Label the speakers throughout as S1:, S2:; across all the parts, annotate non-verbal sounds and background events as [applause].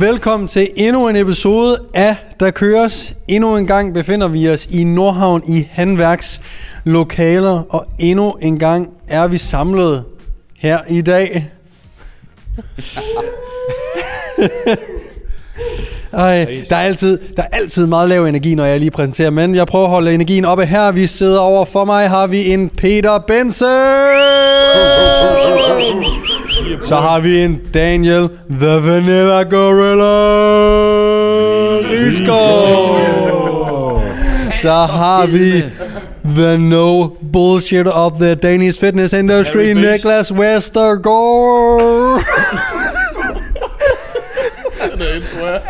S1: Velkommen til endnu en episode af Der Køres. Endnu en gang befinder vi os i Nordhavn i Handværks lokaler, og endnu en gang er vi samlet her i dag. [laughs] Ej, der er, altid, der er altid meget lav energi, når jeg lige præsenterer, men jeg prøver at holde energien oppe her. Vi sidder over for mig, har vi en Peter Benson! Så har vi en Daniel, The Vanilla Gorilla Risgaard. Så har vi The No Bullshit of the Danish Fitness Industry, Niklas Westergaard.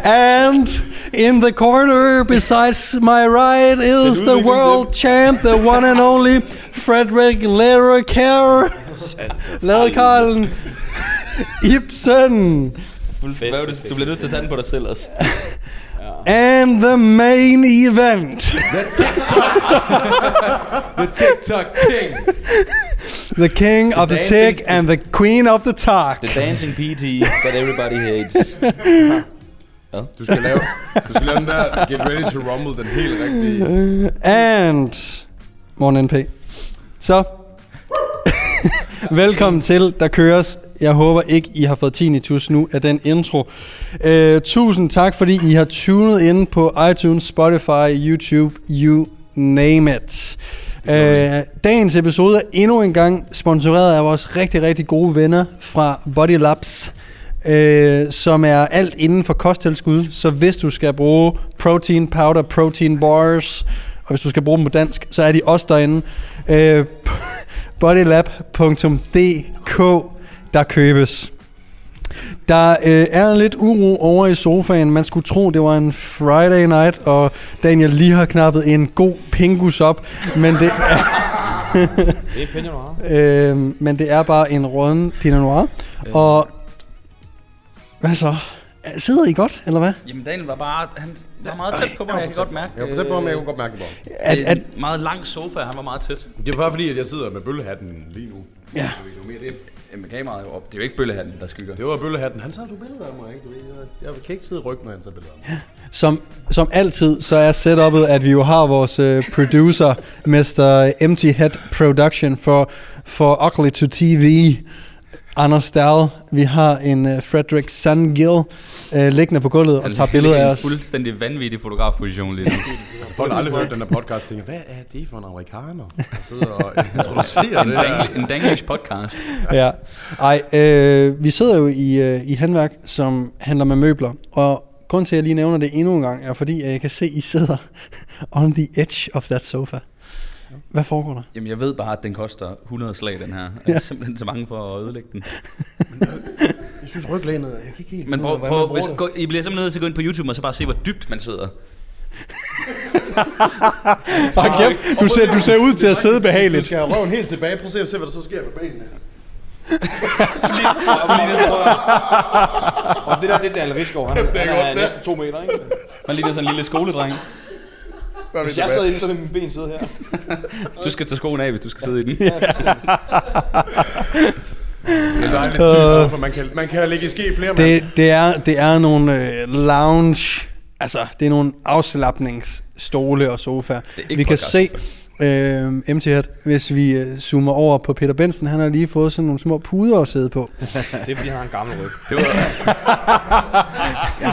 S1: And in the corner besides my right is the world champ, the one and only Frederick Lerikar. Lerikaren Ibsen.
S2: Hvad er det? Du bliver nødt til at tage den på dig selv også. [laughs]
S1: And the main event.
S3: The TikTok King.
S1: The king of the tick and the queen of the talk.
S2: The dancing PT that everybody hates. [laughs]
S3: Du skal lave, du skal lave den der Get Ready to Rumble, den helt rigtige.
S1: And Morten NP. Så, [laughs] velkommen til Der Køres. Jeg håber ikke, I har fået tinnitus nu af den intro. Uh, tusind tak, fordi I har tunet ind på iTunes, Spotify, YouTube, you name it. Uh, dagens episode er endnu en gang sponsoreret af vores rigtig, rigtig gode venner fra Body Labs øh, som er alt inden for kosttilskud. Så hvis du skal bruge protein powder, protein bars, og hvis du skal bruge dem på dansk, så er de også derinde. Øh, [laughs] bodylab.dk, der købes. Der øh, er lidt uro over i sofaen. Man skulle tro, det var en Friday night, og Daniel lige har knappet en god pingus op, men det er... [laughs]
S4: Det er Pinot Noir.
S1: Øh, men det er bare en rådden Pinot Noir. Og hvad så? Sidder I godt, eller hvad?
S2: Jamen Daniel var bare, han var meget tæt på mig, jeg kan godt mærke.
S3: Jeg kan fortælle på, om jeg kunne godt mærke det på.
S1: At,
S2: at, en meget lang sofa, han var meget tæt.
S3: Det er bare fordi, at jeg sidder med bøllehatten lige nu.
S1: Ja.
S3: Så det er jo mere det.
S2: Jamen kameraet er jo op. Det er jo ikke bøllehatten, der skygger.
S3: Det var bøllehatten. Han tager du billeder af mig, ikke? Du ved, jeg, jeg kan ikke sidde i ryggen, når han tager billeder af mig.
S1: som, som altid, så er setupet, at vi jo har vores øh, producer, [laughs] Mr. Empty Head Production for, for Ugly to TV, Anders Dahl. Vi har en øh, Frederick Sangill øh, liggende på gulvet og tager billeder af os.
S2: en fuldstændig vanvittig fotografposition lige nu. [laughs]
S3: Folk har aldrig hørt den her podcast og tænker, hvad er det for en amerikaner, der sidder og [laughs] introducerer
S2: en,
S3: det her?
S2: dangl- en danglish podcast.
S1: ja. Ej, øh, vi sidder jo i, øh, i handværk, som handler med møbler, og grund til, at jeg lige nævner det endnu en gang, er fordi, at jeg kan se, at I sidder [laughs] on the edge of that sofa. Hvad foregår der?
S2: Jamen jeg ved bare, at den koster 100 slag, den her. Jeg er simpelthen så bange for at ødelægge den.
S3: Jeg synes ryglænet, jeg kan ikke helt
S2: Men prøv, prøv,
S3: man
S2: hvis, gå, I bliver simpelthen nødt til at gå ind på YouTube og så bare se, hvor dybt man sidder. [laughs]
S1: Hold kæft, du ser, du ser ud til at sidde
S3: Du
S1: behageligt.
S3: skal have røven helt tilbage. Prøv at se, se hvad der så sker med benene.
S4: Og det der, det er Daniel Rigsgaard. Han, han er næsten to meter, ikke?
S2: Man ligner sådan en lille skoledreng.
S4: Hvis jeg sidder inde, så vil min ben sidde her. [laughs]
S2: Du skal tage skoene af, hvis du skal sidde i den. [laughs]
S3: Det er dejligt dybt, for man kan, man kan ligge i ske flere mand.
S1: Det, det, er, det er nogle øh, lounge, altså det er nogle afslappningsstole og sofaer.
S2: ikke
S1: Vi kan se, øh, MT Hat, hvis vi øh, zoomer over på Peter Benson, han har lige fået sådan nogle små puder at sidde på. [laughs]
S4: Det er fordi, han har en gammel ryg.
S2: Det var... [laughs]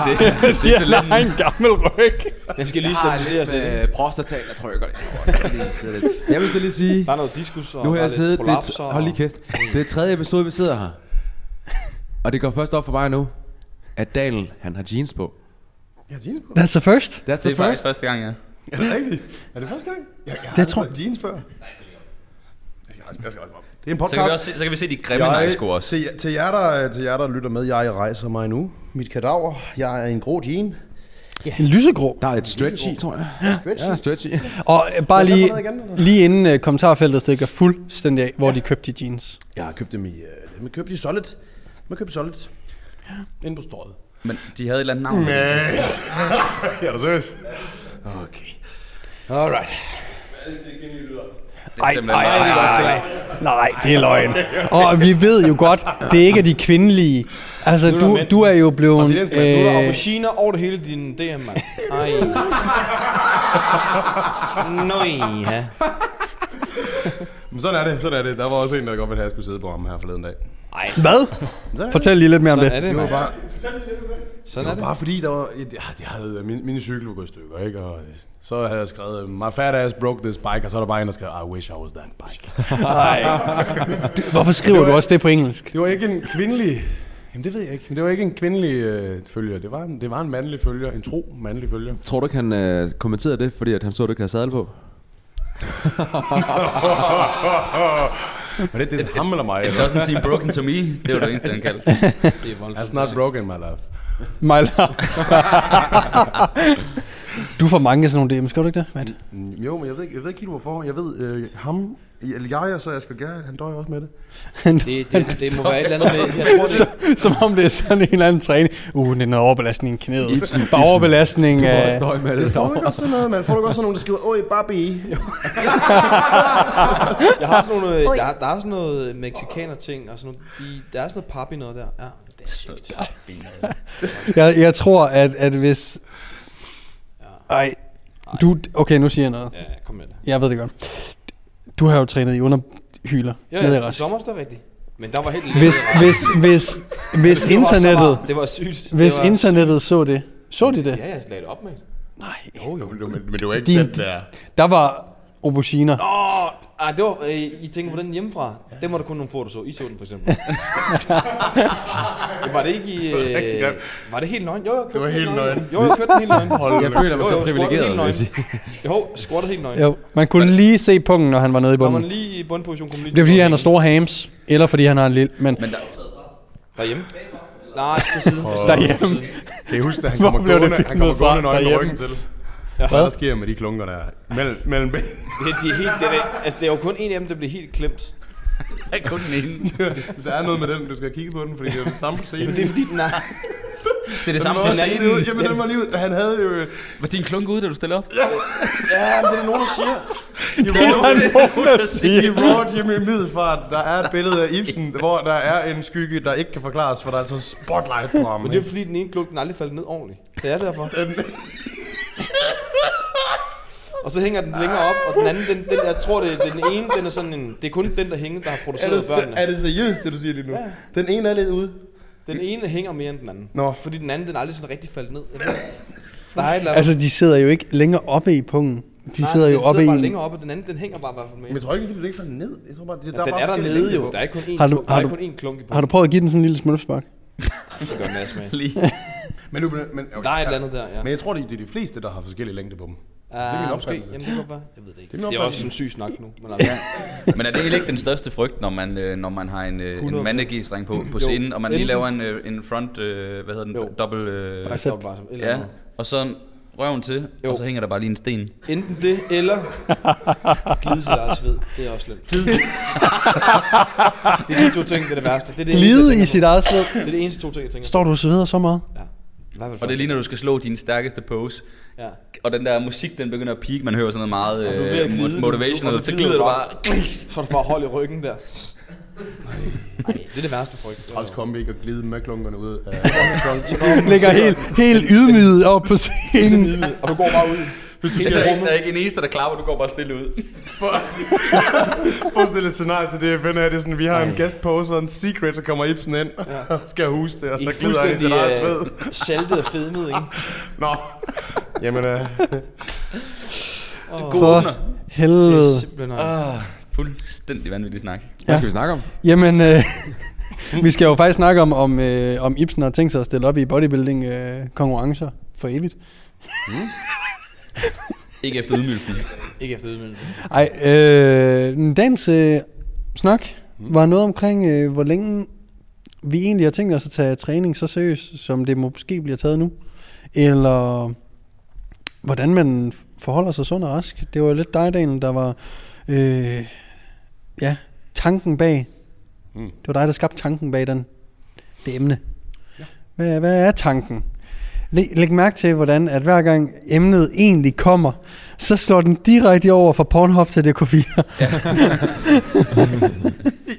S2: det, det, [laughs] det er talenten.
S1: en gammel ryg.
S4: Den skal lige
S5: Jeg har
S4: stabiliseres
S5: lidt
S4: lidt.
S5: med prostatal, jeg tror jeg godt. Jeg vil så lige sige,
S4: Der er noget diskus, og
S5: nu har
S4: er
S5: jeg
S4: lidt
S5: siddet, det er, hold lige kæft, det er tredje episode, vi sidder her. Og det går først op for mig nu, at Daniel, han har jeans på.
S3: Jeg har jeans på.
S1: That's the first.
S5: That's
S2: Det
S5: the
S2: er faktisk
S5: first.
S2: første gang, ja.
S3: Er det rigtigt? Er det første gang? Jeg, jeg har
S1: Det
S3: aldrig
S1: tror-
S3: fået jeans før. Jeg skal jeg mig op. Det er en
S2: Så kan, vi
S3: podcast.
S2: også se, så kan vi se de grimme
S3: Jeg,
S2: nejsko også.
S3: til, til, jer, der, til jer, der lytter med, jeg rejser mig nu. Mit kadaver. Jeg er i en grå jean.
S1: En lysegrå.
S5: Der er et stretch i, tror jeg.
S3: Stretchy.
S5: Ja, stretch i.
S1: Og øh, bare
S3: jeg
S1: lige,
S3: igen,
S1: lige inden øh, kommentarfeltet stikker fuldstændig af, hvor de købte de jeans.
S3: Jeg har købt dem i, uh, dem købt i Solid. Man købt i Solid. Inde på strøget.
S2: Men de havde et eller andet navn. [laughs]
S3: Ja, er du seriøs? Okay. Alright.
S1: Ej,
S2: simpelthen
S1: ej, ej,
S2: bare-
S1: ej, ej. Nej, det er løgn. Og vi ved jo godt, det er ikke de kvindelige Altså, du, du er jo blevet...
S3: Mand.
S4: Nu er der
S1: Øh,
S4: auberginer over det hele din DM, mand. Ej. [laughs] Nøj, ja.
S3: Men sådan er det, sådan er det. Der var også en, der godt ville have, at jeg skulle sidde på ham her forleden dag.
S1: hvad? Fortæl lige lidt mere om
S4: Sådan
S1: det.
S4: er det,
S3: Det var bare,
S4: Sådan
S3: det
S4: er
S3: var
S4: det.
S3: bare fordi, der var, ja, de havde, min, min cykel var gået i stykker, ikke? Og så havde jeg skrevet, my fat ass broke this bike, og så er der bare en, der skrev, I wish I was that bike. [laughs]
S1: Hvorfor skriver
S3: var-
S1: du også det på engelsk?
S3: Det var ikke en kvindelig, jamen det ved jeg ikke, men det var ikke en kvindelig øh, følger, det var, en, det var en mandlig følger, en tro mandlig følger.
S5: Tror du ikke, han øh, kommenterede det, fordi at han så, at du ikke havde sadel på? [laughs]
S3: Men det, det er ham eller mig.
S2: It
S3: eller?
S2: doesn't seem broken to me. Det var det eneste, han kaldte. [laughs]
S4: Det er
S3: That's not broken, my love.
S1: My love. [laughs] du får mange sådan nogle DM's, skal du ikke det, Matt?
S3: Mm, Jo, men jeg ved, ikke, jeg ved ikke helt hvorfor. Jeg ved, øh, ham, jeg og så Asger Gerhardt, han døjer også med det.
S4: Det, det, det må være et eller andet med... Jeg tror, det,
S1: Så, som om det er sådan en eller anden træning. Uh, det er noget overbelastning i knæet.
S5: Ibsen,
S1: Bare overbelastning
S5: Du må også
S1: af...
S5: støj med det.
S3: Får du ikke også sådan noget, man? Får du ikke også sådan nogen, der skriver, Oj, Barbie? [laughs]
S4: jeg har sådan nogle... Der, der er sådan noget mexikaner ting, og sådan nogle, de, der er sådan noget pap i noget der. Ja, det er sygt. [laughs]
S1: Jeg, jeg tror, at, at hvis... Ej, du... Okay, nu siger jeg noget.
S4: Ja, kom med det.
S1: Jeg ved det godt. Du har jo trænet i underhyler
S4: Ja,
S1: nede i
S4: ja, i
S1: Rask.
S4: sommer det er rigtigt. Men der var helt
S1: Hvis, hvis, hvis, [laughs] hvis
S4: Det var så
S1: internettet...
S4: varmt. Det var sygt.
S1: Hvis
S4: det var
S1: internettet så det, så de det?
S4: Ja, jeg lagde det op med.
S1: Nej.
S3: Jo, jo, men, men det var ikke
S1: Din-
S3: den der.
S1: Der var auberginer.
S4: Åh, ah, det var, øh, I tænker på den hjemmefra. Den var der kun nogle få, der så. I så den for eksempel. det [laughs] var det ikke i... Øh, var det helt nøgen? Jo, jeg kørte
S3: Det var
S4: den
S3: helt nøgen.
S4: Jo, jeg kørte den helt nøgen.
S5: Jeg føler mig så privilegeret, vil jeg sige.
S4: Jo, squattet helt nøgen.
S1: Jo, man kunne lige se punkten, når han var nede i
S4: Når man
S1: bunden.
S4: lige i bundposition kom lige
S1: Det er fordi, han har store hams, eller fordi han har en lille... Men
S2: Men der,
S4: Derhjemme? Nej, på siden. På siden.
S1: derhjemme...
S3: Kan I huske, at han kommer gående, han kommer gående nøgen ryggen til?
S4: Ja.
S3: Hvad der sker med de klunker der? Mellem, mellem ben.
S4: Det, de er helt, det, er, altså, det er jo kun en af dem, der bliver helt klemt. [laughs]
S2: er kun den ene.
S3: Der er noget med den, du skal kigge på den, fordi det er det samme scene.
S4: Men [laughs] det er fordi, den er...
S2: Det er det
S3: Den
S2: samme på
S3: lige ud.
S2: scenen.
S3: Jamen, den var lige ud. Han havde jo...
S2: Var din klunk ude, da du stillede op?
S4: Ja, men det er der nogen, der siger.
S1: Det er nogen, der
S3: I
S1: siger.
S3: Raw Jimmy Middelfart, der er et billede af Ibsen, hvor der er en skygge, der ikke kan forklares, for der er altså spotlight på ham.
S4: Men det er fordi, den ene klunk, den aldrig faldt ned ordentligt. Det er derfor. Og så hænger den længere op, og den anden, den, den jeg tror, det, den ene, den er sådan en... Det er kun den, der hænger, der har
S3: er,
S4: produceret
S3: det,
S4: børnene.
S3: er det seriøst, det du siger lige nu?
S4: Ja.
S3: Den ene er lidt ude.
S4: Den ene hænger mere end den anden.
S3: Nå.
S4: Fordi den anden, den er aldrig sådan rigtig faldet ned. Jeg ved- Der er andet.
S1: Altså, de sidder jo ikke længere oppe i pungen. De
S4: Nej,
S1: sidder jo
S4: den
S1: oppe i
S4: bare
S1: en...
S4: længere oppe, og den anden, den hænger bare i hvert fald mere.
S3: Men jeg tror ikke, fordi det ikke falder ned. Jeg tror bare, det,
S4: Ja, den
S3: bare
S4: er der nede jo. Der er ikke kun én,
S1: Har du-
S4: klunk- der
S1: har
S4: er
S1: du-
S4: kun én klunk i på.
S1: Har du prøvet at give den sådan en lille smølfspark? [laughs]
S4: Det gør en masse med.
S2: Lige.
S3: Men, du, men, okay,
S4: Der er et eller andet der, ja.
S3: Men jeg tror, det er de fleste, der har forskellige længder på dem. det er min
S4: Ah,
S3: opfattelse.
S4: Jamen, det være. Jeg ved det ikke.
S3: Det er min
S4: Det er også en syg snak nu. Men [laughs] altså,
S2: Men er det ikke den største frygt, når man, øh, når man har en, øh,
S4: 100%.
S2: en mandegestreng på, på scenen, og man lige laver en, øh, en front, øh, hvad hedder den,
S4: Jo.
S2: dobbelt, øh,
S1: Bicep.
S2: ja, og så røven til,
S4: Jo.
S2: og så hænger der bare lige en sten.
S4: Enten det, eller [laughs] glide sig deres sved. Det er også slemt. [laughs] det er de to ting, det er det værste. Det er det eneste,
S1: Glide
S4: jeg
S1: i sit eget sved.
S4: Det er det eneste to ting, jeg tænker
S1: Står du og sveder så meget?
S4: Ja. Hvert fald
S2: Og det er lige når du skal slå din stærkeste pose,
S4: Ja.
S2: og den der musik, den begynder at peak, man hører sådan noget meget
S4: Og
S2: øh,
S4: glide,
S2: mo- motivational,
S4: du- og
S2: så
S4: så
S2: glider du bare. [clears throat]
S4: Så er du bare hold i ryggen der. Nej, det er det værste frygt.
S3: Træls kombi ikke at glide med klunkerne ud af [laughs]
S1: Ligger helt, helt ydmyget op på scenen.
S4: Og du går bare ud.
S2: Der er, ikke, der er ikke en eneste, der klapper, du går bare stille ud.
S3: Forestil dig et scenarie til det, jeg er det sådan, vi har en gæstpose og en secret, så kommer Ibsen ind, og skal huske det, og så glider han i sit eget sved.
S4: øh, saltet og fedmet, ikke? [laughs]
S3: Nå, jamen, øh,
S4: Oh,
S1: For helvede.
S4: det er simpelthen
S2: Ah, fuldstændig vanvittig snak.
S5: Hvad
S1: Ja.
S5: skal vi snakke om?
S1: Jamen, øh, vi skal jo faktisk snakke om, om, øh, om Ibsen har tænkt sig at stille op i bodybuilding-konkurrencer for evigt.
S2: Ikke efter ydmygelsen.
S4: Ikke efter ydmygelsen.
S1: Ej, øh, dagens øh, snak var noget omkring, øh, hvor længe vi egentlig har tænkt os at tage træning så seriøst, som det måske bliver taget nu. Eller hvordan man forholder sig sund og rask. Det var lidt dig, Daniel, der var øh, ja, tanken bag.
S3: Mm.
S1: Det var dig, der skabte tanken bag den, det emne. Hvad, hvad er tanken? Læg, læg mærke til, hvordan at hver gang emnet egentlig kommer, så slår den direkte over fra Pornhub til DK4. [laughs]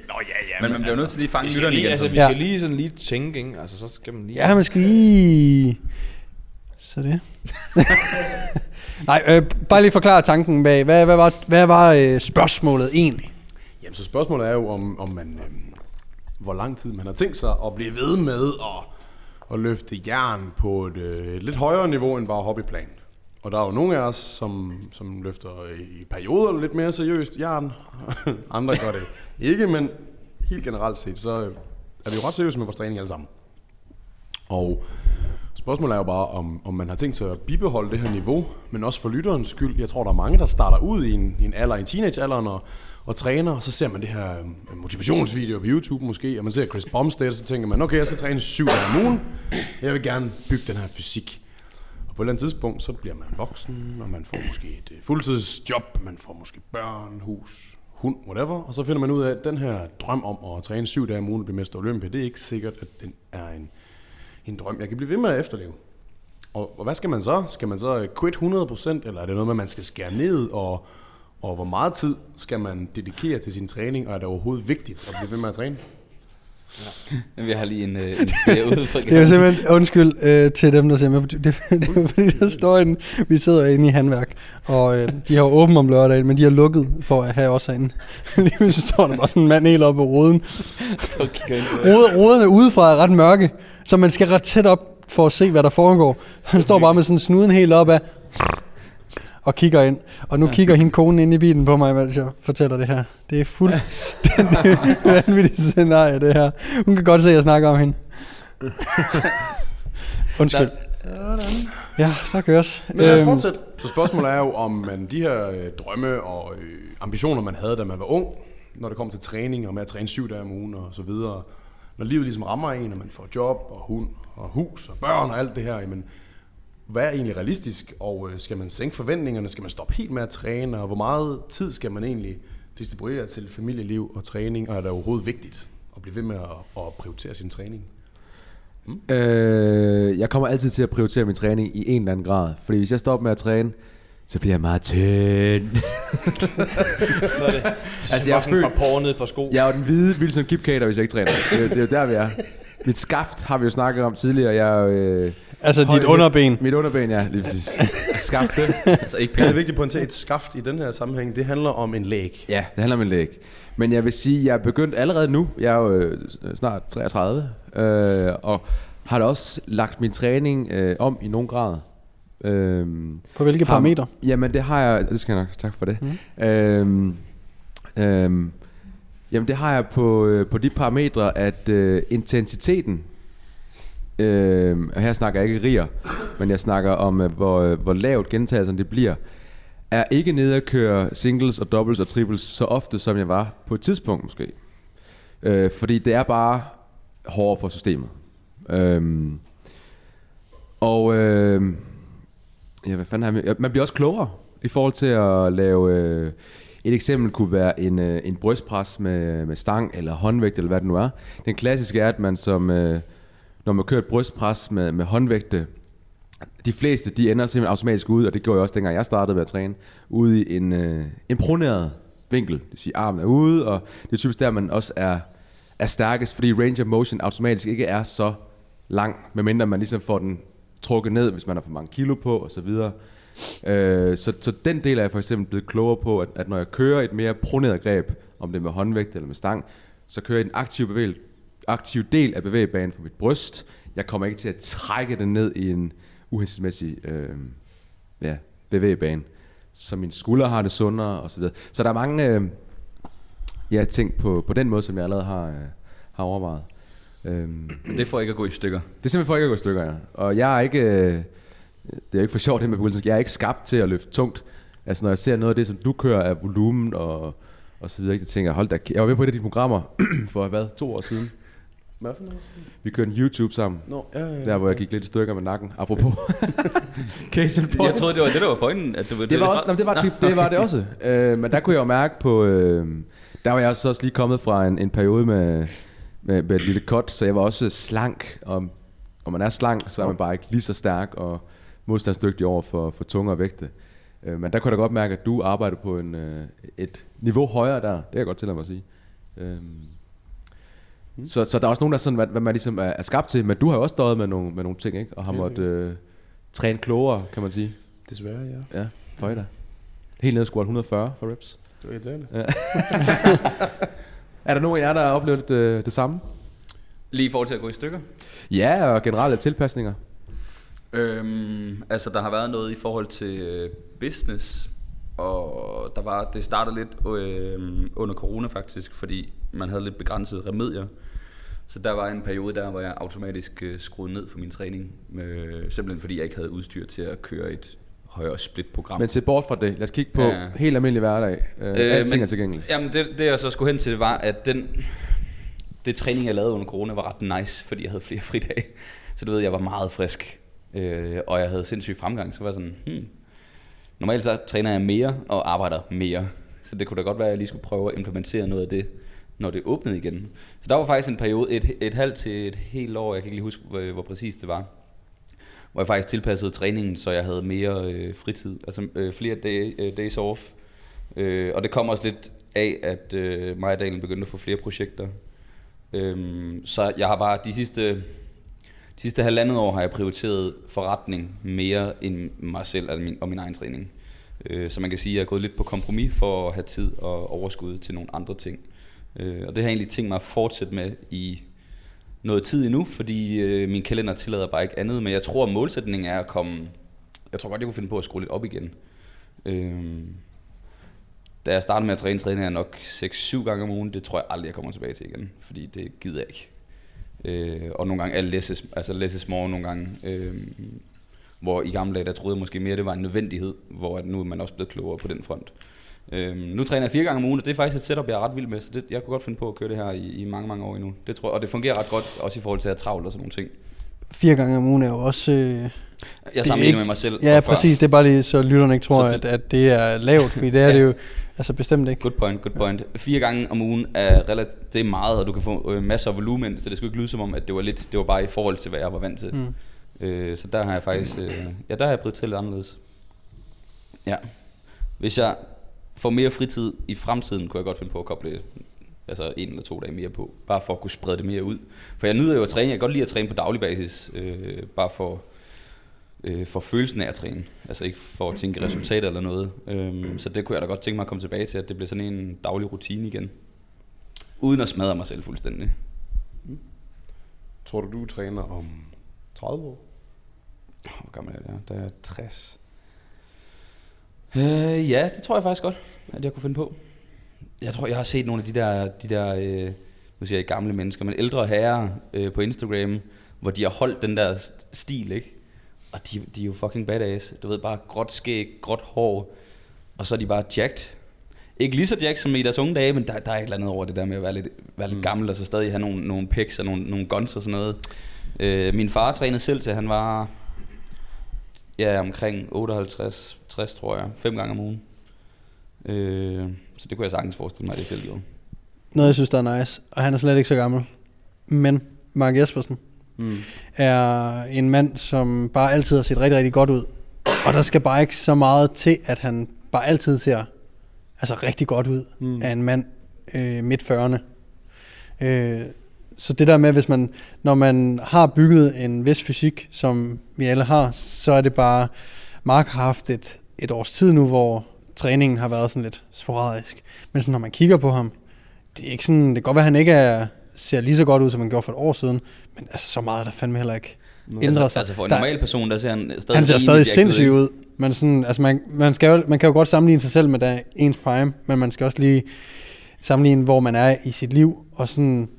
S3: Nå ja, ja,
S2: Men man bliver jo nødt til lige at fange lytterne
S4: lige,
S2: igen.
S4: altså,
S2: Altså,
S4: vi
S1: Ja.
S4: skal lige sådan lige tænke, ikke? Altså, så skal man lige...
S1: Ja, man skal lige... Så det. [laughs] Nej, øh, bare lige forklare tanken bag. Hvad, hvad var, hvad var øh, spørgsmålet egentlig?
S3: Jamen, så spørgsmålet er jo, om, om man, øh, hvor lang tid man har tænkt sig at blive ved med at, at løfte jern på et, øh, et lidt højere niveau end bare hobbyplan. Og der er jo nogle af os, som, som løfter i perioder lidt mere seriøst jern. [laughs] Andre gør det ikke, men helt generelt set, så er vi jo ret seriøse med vores træning alle sammen. Og spørgsmålet er jo bare, om, om man har tænkt sig at bibeholde det her niveau, men også for lytterens skyld. Jeg tror, der er mange, der starter ud i en, i en alder, i en teenagealderen og, og træner, og så ser man det her øhm, motivationsvideo på YouTube måske, og man ser Chris Bumstead, og så tænker man, okay, jeg skal træne syv dage om ugen. Jeg vil gerne bygge den her fysik. Og på et eller andet tidspunkt, så bliver man voksen, og man får måske et øh, fuldtidsjob, man får måske børn, hus, hund, whatever, og så finder man ud af, at den her drøm om at træne syv dage om ugen og blive mester Olympia, det er ikke sikkert, at den er en, en drøm, jeg kan blive ved med at efterleve. Og, og hvad skal man så? Skal man så quit 100%, eller er det noget med, at man skal skære ned, og, og hvor meget tid skal man dedikere til sin træning, og er det overhovedet vigtigt at blive ved med at træne?
S2: vi har lige en, øh, en skære ud fra
S1: Det er simpelthen, undskyld øh, til dem, der ser med på det, det er fordi, der står en, vi sidder inde i handværk, og øh, de har jo åbent om lørdagen, men de har lukket for at have os herinde. [laughs] Lige pludselig står der bare sådan en mand helt oppe på ruden. Rode, roderne udefra er ret mørke, så man skal ret tæt op for at se, hvad der foregår. Han står bare med sådan snuden helt op af og kigger ind. Og nu ja. kigger hende konen ind i bilen på mig, mens jeg fortæller det her. Det er fuldstændig [laughs] vanvittigt scenarie, det her. Hun kan godt se, at jeg snakker om hende. [laughs] Undskyld. Ja, der køres.
S3: Men lad os
S1: Øhm,
S3: fortsætte. Så spørgsmålet er jo, om man de her øh, drømme og øh, ambitioner, man havde, da man var ung, når det kom til træning og med at træne syv dage om ugen og så videre. Når livet ligesom rammer en, og man får job og hund og hus og børn og alt det her, jamen, hvad er egentlig realistisk, og øh, skal man sænke forventningerne, skal man stoppe helt med at træne, og hvor meget tid skal man egentlig distribuere til familieliv og træning, og er det overhovedet vigtigt at blive ved med at, at prioritere sin træning?
S5: Øh, jeg kommer altid til at prioritere min træning i en eller anden grad. Fordi hvis jeg stopper med at træne, så bliver jeg meget tynd. [laughs]
S4: Så er det,
S5: Altså, jeg er født-
S4: par ned på sko.
S5: Jeg er jo den hvide Wilson Kipkater, hvis jeg ikke træner. Det, det er jo der, vi er. Mit skaft har vi jo snakket om tidligere. Jeg er jo, øh,
S1: altså
S5: høj-
S1: dit underben.
S5: Mit underben, ja, lige præcis. Skafte.
S2: Altså ikke
S3: Det er
S2: pænt.
S3: vigtigt at pointere, et skaft i den her sammenhæng, det handler om en læg.
S5: Ja, det handler om en læg. Men jeg vil sige, jeg er begyndt allerede nu. Jeg er jo øh, snart 33. Øh, og har da også lagt min træning øh, om i nogen grad. Øh,
S1: På hvilke
S5: Har-
S1: parametre?
S5: Jamen det har jeg, det skal jeg nok, tak for det. Mm. Øhm, øhm, jamen det har jeg på, øh, på de parametre, at øh, intensiteten, øh, og her snakker jeg ikke riger, men jeg snakker om, øh, hvor, øh, hvor lavt gentagelserne det bliver, er ikke nede at køre singles og doubles og triples så ofte, som jeg var på et tidspunkt måske. Øh, fordi det er bare hårdere for systemet. Øh, og øh, Ja, hvad fanden har jeg... Man bliver også klogere i forhold til at lave... Øh, et eksempel kunne være en, øh, en brystpres med, med stang eller håndvægt, eller hvad det nu er. Den klassiske er, at man som... Øh, når man kører et brystpres med, med håndvægte, de fleste, de ender simpelthen automatisk ud, og det gjorde jeg også, dengang jeg startede med at træne, ude i en, øh, en proneret vinkel. Det vil sige, armen er ude, og det er typisk der, man også er, er stærkest, fordi range of motion automatisk ikke er så lang, medmindre man ligesom får den trukket ned, hvis man har for mange kilo på, og så videre. Øh, så, så den del er jeg for eksempel blevet klogere på, at, at når jeg kører et mere proneret greb, om det er med håndvægt eller med stang, så kører jeg en aktiv, bevægelse, aktiv del af bevægebanen for mit bryst. Jeg kommer ikke til at trække den ned i en uhensigtsmæssig øh, ja, bevægebane. Så min skulder har det sundere og så videre. Så der er mange øh, ja, ting på, på den måde, som jeg allerede har, øh, har overvejet. Øhm,
S2: Det får ikke at gå i stykker.
S5: det er simpelthen for ikke at gå i stykker, ja. Og jeg er ikke... Øh, det er ikke for sjovt det med. Jeg er ikke skabt til at løfte tungt. Altså når jeg ser noget af det, som du kører af volumen og, og så videre, så tænker jeg, hold da, jeg var med på et af de programmer [clears throat] for hvad, to år siden.
S3: Hvad for noget?
S5: Vi kørte en YouTube sammen.
S3: Nå, ja, ja, ja.
S5: Der hvor jeg gik lidt i stykker med nakken, apropos. [laughs] Case in point.
S2: Jeg troede, det var det, der var pointen. At det, var,
S5: Det var, også, nå, det, var, det, det var det også. [laughs] Øh, men der kunne jeg jo mærke på... Øh, der var jeg også også lige kommet fra en, en periode med, med, med et lille cut, så jeg var også slank. Og, og man er slank, så er man bare ikke lige så stærk og modstandsdygtig over for, for tunge og vægte. Øh, men der kunne jeg da godt mærke, at du arbejder på en, øh, et niveau højere der. Det kan jeg godt tillade mig at sige. Øh, Så, så der er også nogen, der er sådan, hvad, hvad man ligesom er, er skabt til, men du har jo også døjet med nogle, med nogle ting, ikke? Og har
S3: Helt
S5: måttet øh, træne klogere, kan man sige.
S3: Desværre, ja.
S5: Ja, for dig. Helt ned squat 140 for reps.
S3: Det var irriterende. [laughs]
S5: Er der nogen af jer, der har oplevet øh, det samme?
S2: Lige i forhold til at gå i stykker.
S5: Ja, og generelle tilpasninger.
S2: Øhm, altså, der har været noget i forhold til øh, business, og der var, det startede lidt øh, under corona faktisk, fordi man havde lidt begrænsede remedier. Så der var en periode der, hvor jeg automatisk øh, skruede ned for min træning, øh, simpelthen fordi jeg ikke havde udstyr til at køre et højere split-program.
S5: Men se bort fra det. Lad os kigge på
S2: Ja.
S5: helt almindelig hverdag. Øh, øh, alting er tilgængeligt.
S2: Jamen, det, det jeg så skulle hen til, det var, at den, det træning, jeg lavede under corona, var ret nice, fordi jeg havde flere [laughs] fridage. Så du ved, jeg var meget frisk, øh, og jeg havde sindssyg fremgang, så var jeg sådan, hmm, normalt så træner jeg mere og arbejder mere. Så det kunne da godt være, at jeg lige skulle prøve at implementere noget af det, når det åbnede igen. Så der var faktisk en periode, et, et halvt til et helt år, jeg kan ikke lige huske, hvor, hvor præcis det var, hvor jeg faktisk tilpassede træningen, så jeg havde mere øh, fritid, altså øh, flere day, øh, days off. Øh, og det kom også lidt af, at øh, mig og Dalen begyndte at få flere projekter. Øhm, så jeg har bare de sidste, de sidste halvandet år har jeg prioriteret forretning mere end mig selv og min, og min egen træning. Øh, så man kan sige, at jeg er gået lidt på kompromis for at have tid og overskud til nogle andre ting. Øh, og det har jeg egentlig tænkt mig at fortsætte med i noget tid endnu, fordi øh, min kalender tillader bare ikke andet. Men jeg tror, at målsætningen er at komme... Jeg tror godt, jeg kunne finde på at skrue lidt op igen. Øh, da jeg startede med at træne, trænede jeg nok 6-7 gange om ugen. Det tror jeg aldrig, jeg kommer tilbage til igen, fordi det gider jeg ikke. Øh, og nogle gange er less altså less is more nogle gange. Øh, hvor i gamle dage, der troede jeg måske mere, det var en nødvendighed, hvor at nu er man også blevet klogere på den front. Øhm, nu træner jeg fire gange om ugen, og det er faktisk et setup, jeg er ret vild med, så det, jeg kunne godt finde på at køre det her i, i mange, mange år endnu. Det tror jeg, og det fungerer ret godt, også i forhold til at have travlt og sådan nogle ting.
S1: Fire gange om ugen er jo også... Øh,
S2: Jeg
S1: er
S2: sammenligner
S1: ikke-
S2: med mig selv.
S1: ja, præcis. Det er bare lige, så lytterne ikke tror, at, at det er lavt, fordi det er [laughs]
S2: Ja.
S1: det jo altså bestemt ikke.
S2: Good point, good point. Fire gange om ugen er relativt, det er meget, og du kan få øh, masser af volumen, så det skulle ikke lyde som om, at det var lidt, det var bare i forhold til, hvad jeg var vant til.
S1: Mm.
S2: Øh, så der har jeg faktisk, øh, ja, der har jeg prioriteret lidt anderledes. Ja. Hvis jeg får mere fritid i fremtiden, kunne jeg godt finde på at koble altså en eller to dage mere på, bare for at kunne sprede det mere ud. For jeg nyder jo at træne, jeg kan godt lide at træne på daglig basis, øh, bare for, øh, for følelsen af at træne, altså ikke for at tænke resultater eller noget. Øhm, så det kunne jeg da godt tænke mig at komme tilbage til, at det bliver sådan en daglig rutine igen. Uden at smadre mig selv fuldstændig.
S3: Tror du, du træner om 30 år?
S2: Hvor gammel er jeg? Der er jeg 60. Øh, ja, det tror jeg faktisk godt, at jeg kunne finde på. Jeg tror, jeg har set nogle af de der, de der øh, nu siger jeg gamle mennesker, men ældre herrer øh, på Instagram, hvor de har holdt den der st- stil, ikke? Og de, de er jo fucking badass. Du ved, bare gråt skæg, gråt hår, og så er de bare jacked. Ikke lige så jacked som i deres unge dage, men der, der er et eller andet over det der med at være lidt, være lidt mm. gammel, og så stadig have nogle, nogle pecs og nogle, nogle guns og sådan noget. Øh, min far trænede selv til, han var Ja, omkring 58, 60 tror jeg. Fem gange om ugen. Øh, så det kunne jeg sagtens forestille mig, at det selv gjorde.
S1: Noget, jeg synes, der er nice, og han er slet ikke så gammel. Men Mark Jespersen
S3: Mm.
S1: er en mand, som bare altid har set rigtig, rigtig godt ud. Og der skal bare ikke så meget til, at han bare altid ser altså rigtig godt ud mm. af en mand øh, midt 40'erne. Øh, så det der med, hvis man, når man har bygget en vis fysik, som vi alle har, så er det bare, Mark har haft et, et års tid nu, hvor træningen har været sådan lidt sporadisk. Men så når man kigger på ham, det er ikke sådan, det kan godt være, at han ikke er, ser lige så godt ud, som han gjorde for et år siden, men altså så meget er der fandme heller ikke ændret
S2: Altså,
S1: sig.
S2: altså for en
S1: Der-
S2: normal person, der ser han stadig
S1: han ser stadig sindssyg ud. Men sådan, altså man, man, skal jo, man kan jo godt sammenligne sig selv med der ens prime, men man skal også lige sammenligne, hvor man er i sit liv. Og sådan,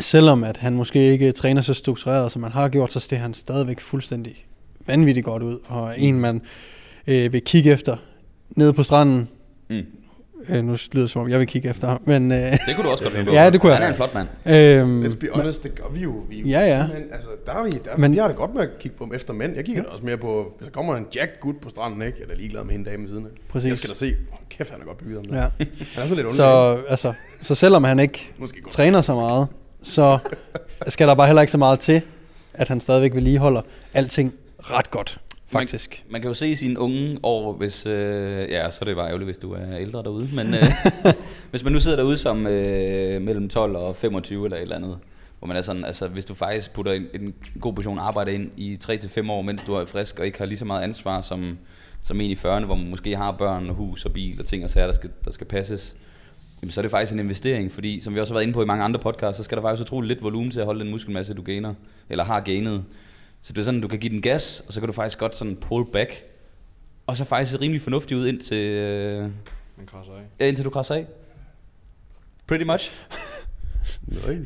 S1: selvom at han måske ikke træner så struktureret, som man har gjort, så ser han stadigvæk fuldstændig vanvittigt godt ud. Og en, man øh, vil kigge efter nede på stranden.
S2: Mm.
S1: Øh, nu lyder det som om, jeg vil kigge efter ham. Men, øh,
S2: Det kunne du også godt [laughs] finde.
S1: Ja, det kunne jeg.
S2: Han er en flot mand.
S1: øh,
S3: Let's be honest, det gør vi jo. Vi er jo
S1: Ja, ja.
S3: simpelthen- Altså, der er vi, der,
S1: Men-
S3: Men, vi har det godt med at kigge på dem efter mænd. Jeg kigger da også mere på, hvis der kommer en jack gut på stranden, ikke? Jeg er da ligeglad med hende dame ved siden af.
S1: Præcis.
S3: Jeg skal da se, oh, kæft, han er godt bygget om det.
S1: ja.
S3: Han er så lidt underlig.
S1: Så, altså, så selvom han ikke træner så meget, så skal der bare heller ikke så meget til, at han stadigvæk vedligeholder alting ret godt. faktisk.
S2: Man, man kan jo se i sine unge år, hvis... Øh, ja, så er det bare ærgerligt, hvis du er ældre derude. Men øh, [laughs] hvis man nu sidder derude som øh, mellem 12 og 25 eller et eller andet, hvor man er sådan, altså hvis du faktisk putter en, en god portion arbejde ind i 3-5 år, mens du er frisk og ikke har lige så meget ansvar som, som en i 40'erne, hvor man måske har børn og hus og bil og ting og sager, der skal, der skal passes, jamen så er det faktisk en investering, fordi som vi også har været inde på i mange andre podcasts, så skal der faktisk utroligt lidt volumen til at holde den muskelmasse, du gainer, eller har gainet. Så det er sådan, du kan give den gas, og så kan du faktisk godt sådan pull back, og så faktisk se rimelig fornuftigt ud indtil, øh,
S4: Man krasser af.
S2: ja, indtil du krasser af. Pretty much.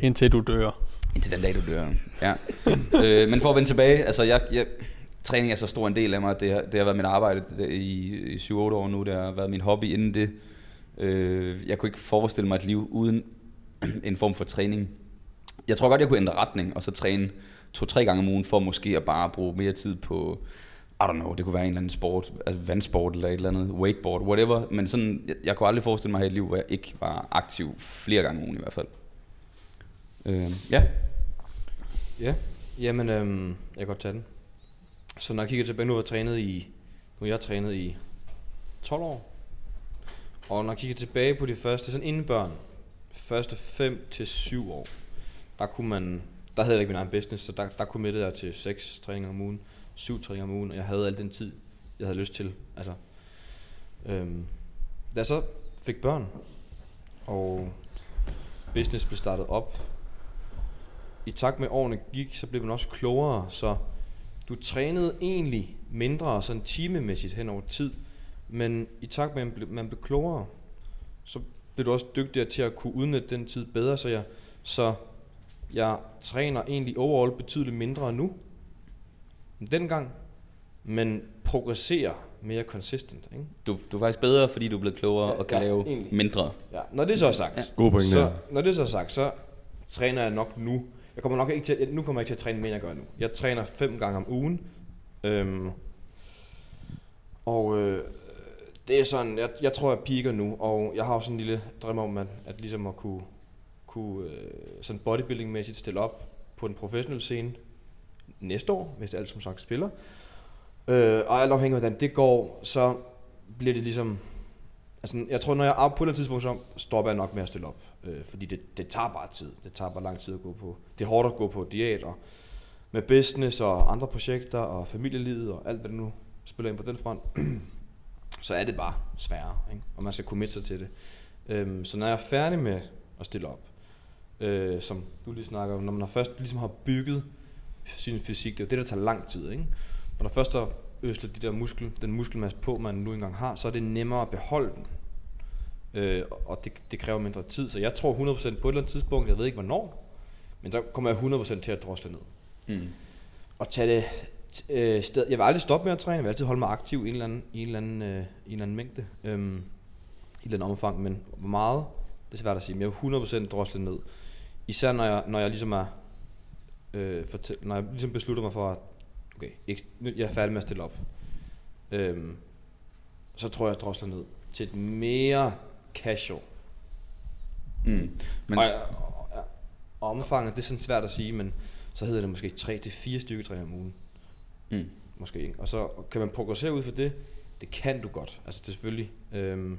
S1: Indtil du dør.
S2: Indtil den dag, du dør. Ja. [laughs] øh, men for at vende tilbage, altså jeg, jeg, træning er så stor en del af mig. Det har, det har været mit arbejde det, i, i 7-8 år nu. Det har været min hobby inden det. Øh, jeg kunne ikke forestille mig et liv uden [clears throat] en form for træning. Jeg tror godt, jeg kunne ændre retning, og så træne to-tre gange om ugen, for måske at bare bruge mere tid på, I don't know, det kunne være en eller anden sport, altså vandsport eller et eller andet, wakeboard, whatever. Men sådan, jeg, jeg kunne aldrig forestille mig at have et liv, hvor jeg ikke var aktiv flere gange om ugen i hvert fald. Øh, ja,
S4: Ja, jamen, øhm, jeg kan godt tage den. Så når jeg kigger tilbage, nu har jeg trænet i, nu har jeg trænet i 12 år. Og når jeg kigger tilbage på de første, sådan inden børn, første 5 til 7 år, der kunne man, der havde jeg ikke min egen business, så der, der committede jeg til 6 træninger om ugen, 7 træninger om ugen, og jeg havde al den tid, jeg havde lyst til. Altså, øhm, da jeg så fik børn, og business blev startet op, i takt med årene gik, så blev man også klogere, så du trænede egentlig mindre sådan timemæssigt hen over tid, men i takt med, at man blev, man blev klogere, så blev du også dygtigere til at kunne udnytte den tid bedre, så jeg, så jeg træner egentlig overall betydeligt mindre nu end dengang, men progresserer mere consistent. Ikke?
S2: du, du er faktisk bedre, fordi du er blevet klogere
S4: Ja,
S2: og kan
S4: ja,
S2: lave
S4: egentlig.
S2: mindre.
S4: Ja, når det så er sagt,
S2: Ja.
S5: God
S4: så, når det så er sagt, så træner jeg nok nu. Jeg kommer nok ikke til, nu kommer jeg ikke til at træne mere, end jeg gør nu. Jeg træner fem gange om ugen. Øhm, og øh, det er sådan, jeg, jeg tror, jeg piker nu, og jeg har også sådan en lille drøm om, at, at ligesom at kunne, kunne øh, sådan bodybuilding-mæssigt stille op på den professionelle scene næste år, hvis det alt som sagt spiller. Øh, og alt afhængig af, hvordan det går, så bliver det ligesom... Altså, jeg tror, når jeg er på et tidspunkt, så stopper jeg nok med at stille op. Øh, fordi det, det tager bare tid. Det tager bare lang tid at gå på. Det er hårdt at gå på diæt, og med business og andre projekter og familielivet og alt, hvad det nu spiller ind på den front, [clears throat] så er det bare sværere, ikke? og man skal committe sig til det. Øhm, så når jeg er færdig med at stille op, øh, som du lige snakker om, når man først ligesom har bygget sin fysik, det er jo det, der tager lang tid. Ikke? Når først der øsler de der muskel, den muskelmasse på, man nu engang har, så er det nemmere at beholde den. Øh, og det, det kræver mindre tid, så jeg tror 100% på et eller andet tidspunkt, jeg ved ikke hvornår, men der kommer jeg 100% til at drosle ned.
S2: Mm.
S4: Og tage det øh, sted. Jeg vil aldrig stoppe med at træne, jeg vil altid holde mig aktiv i en eller anden, i en eller anden, øh, en eller anden mængde, øhm, i et eller andet omfang, men hvor meget, det er svært at sige, men jeg vil 100% drosle ned. Især når jeg, når jeg ligesom er, øh, fortæl, når jeg ligesom beslutter mig for, at okay, jeg er færdig med at stille op, øhm, så tror jeg, jeg drosler ned til et mere casual.
S2: Mm. Men,
S4: og, og, og omfanget, det er sådan svært at sige, men så hedder det måske 3-4 styrketræninger om ugen.
S2: Mm.
S4: Måske ikke. Og så kan man progressere ud for det. Det kan du godt. Altså det er selvfølgelig. Øhm,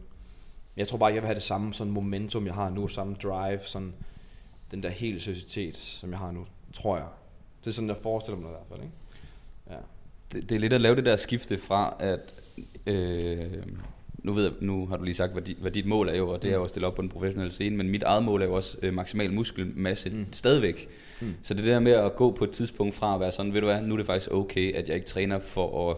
S4: jeg tror bare, jeg vil have det samme sådan momentum, jeg har nu. Samme drive. Sådan den der helt seriøsitet, som jeg har nu. Tror jeg. Det er sådan, jeg forestiller mig i hvert fald. Ikke? Ja.
S2: det, det er lidt at lave det der skifte fra, at øh, nu, ved jeg, nu har du lige sagt, hvad, di, hvad dit mål er jo, og det er jo at stille op på den professionelle scene, men mit eget mål er jo også øh, maksimal muskelmasse mm. stadigvæk. Mm. Så det er der med at gå på et tidspunkt fra at være sådan, ved du hvad, nu er det faktisk okay, at jeg ikke træner for at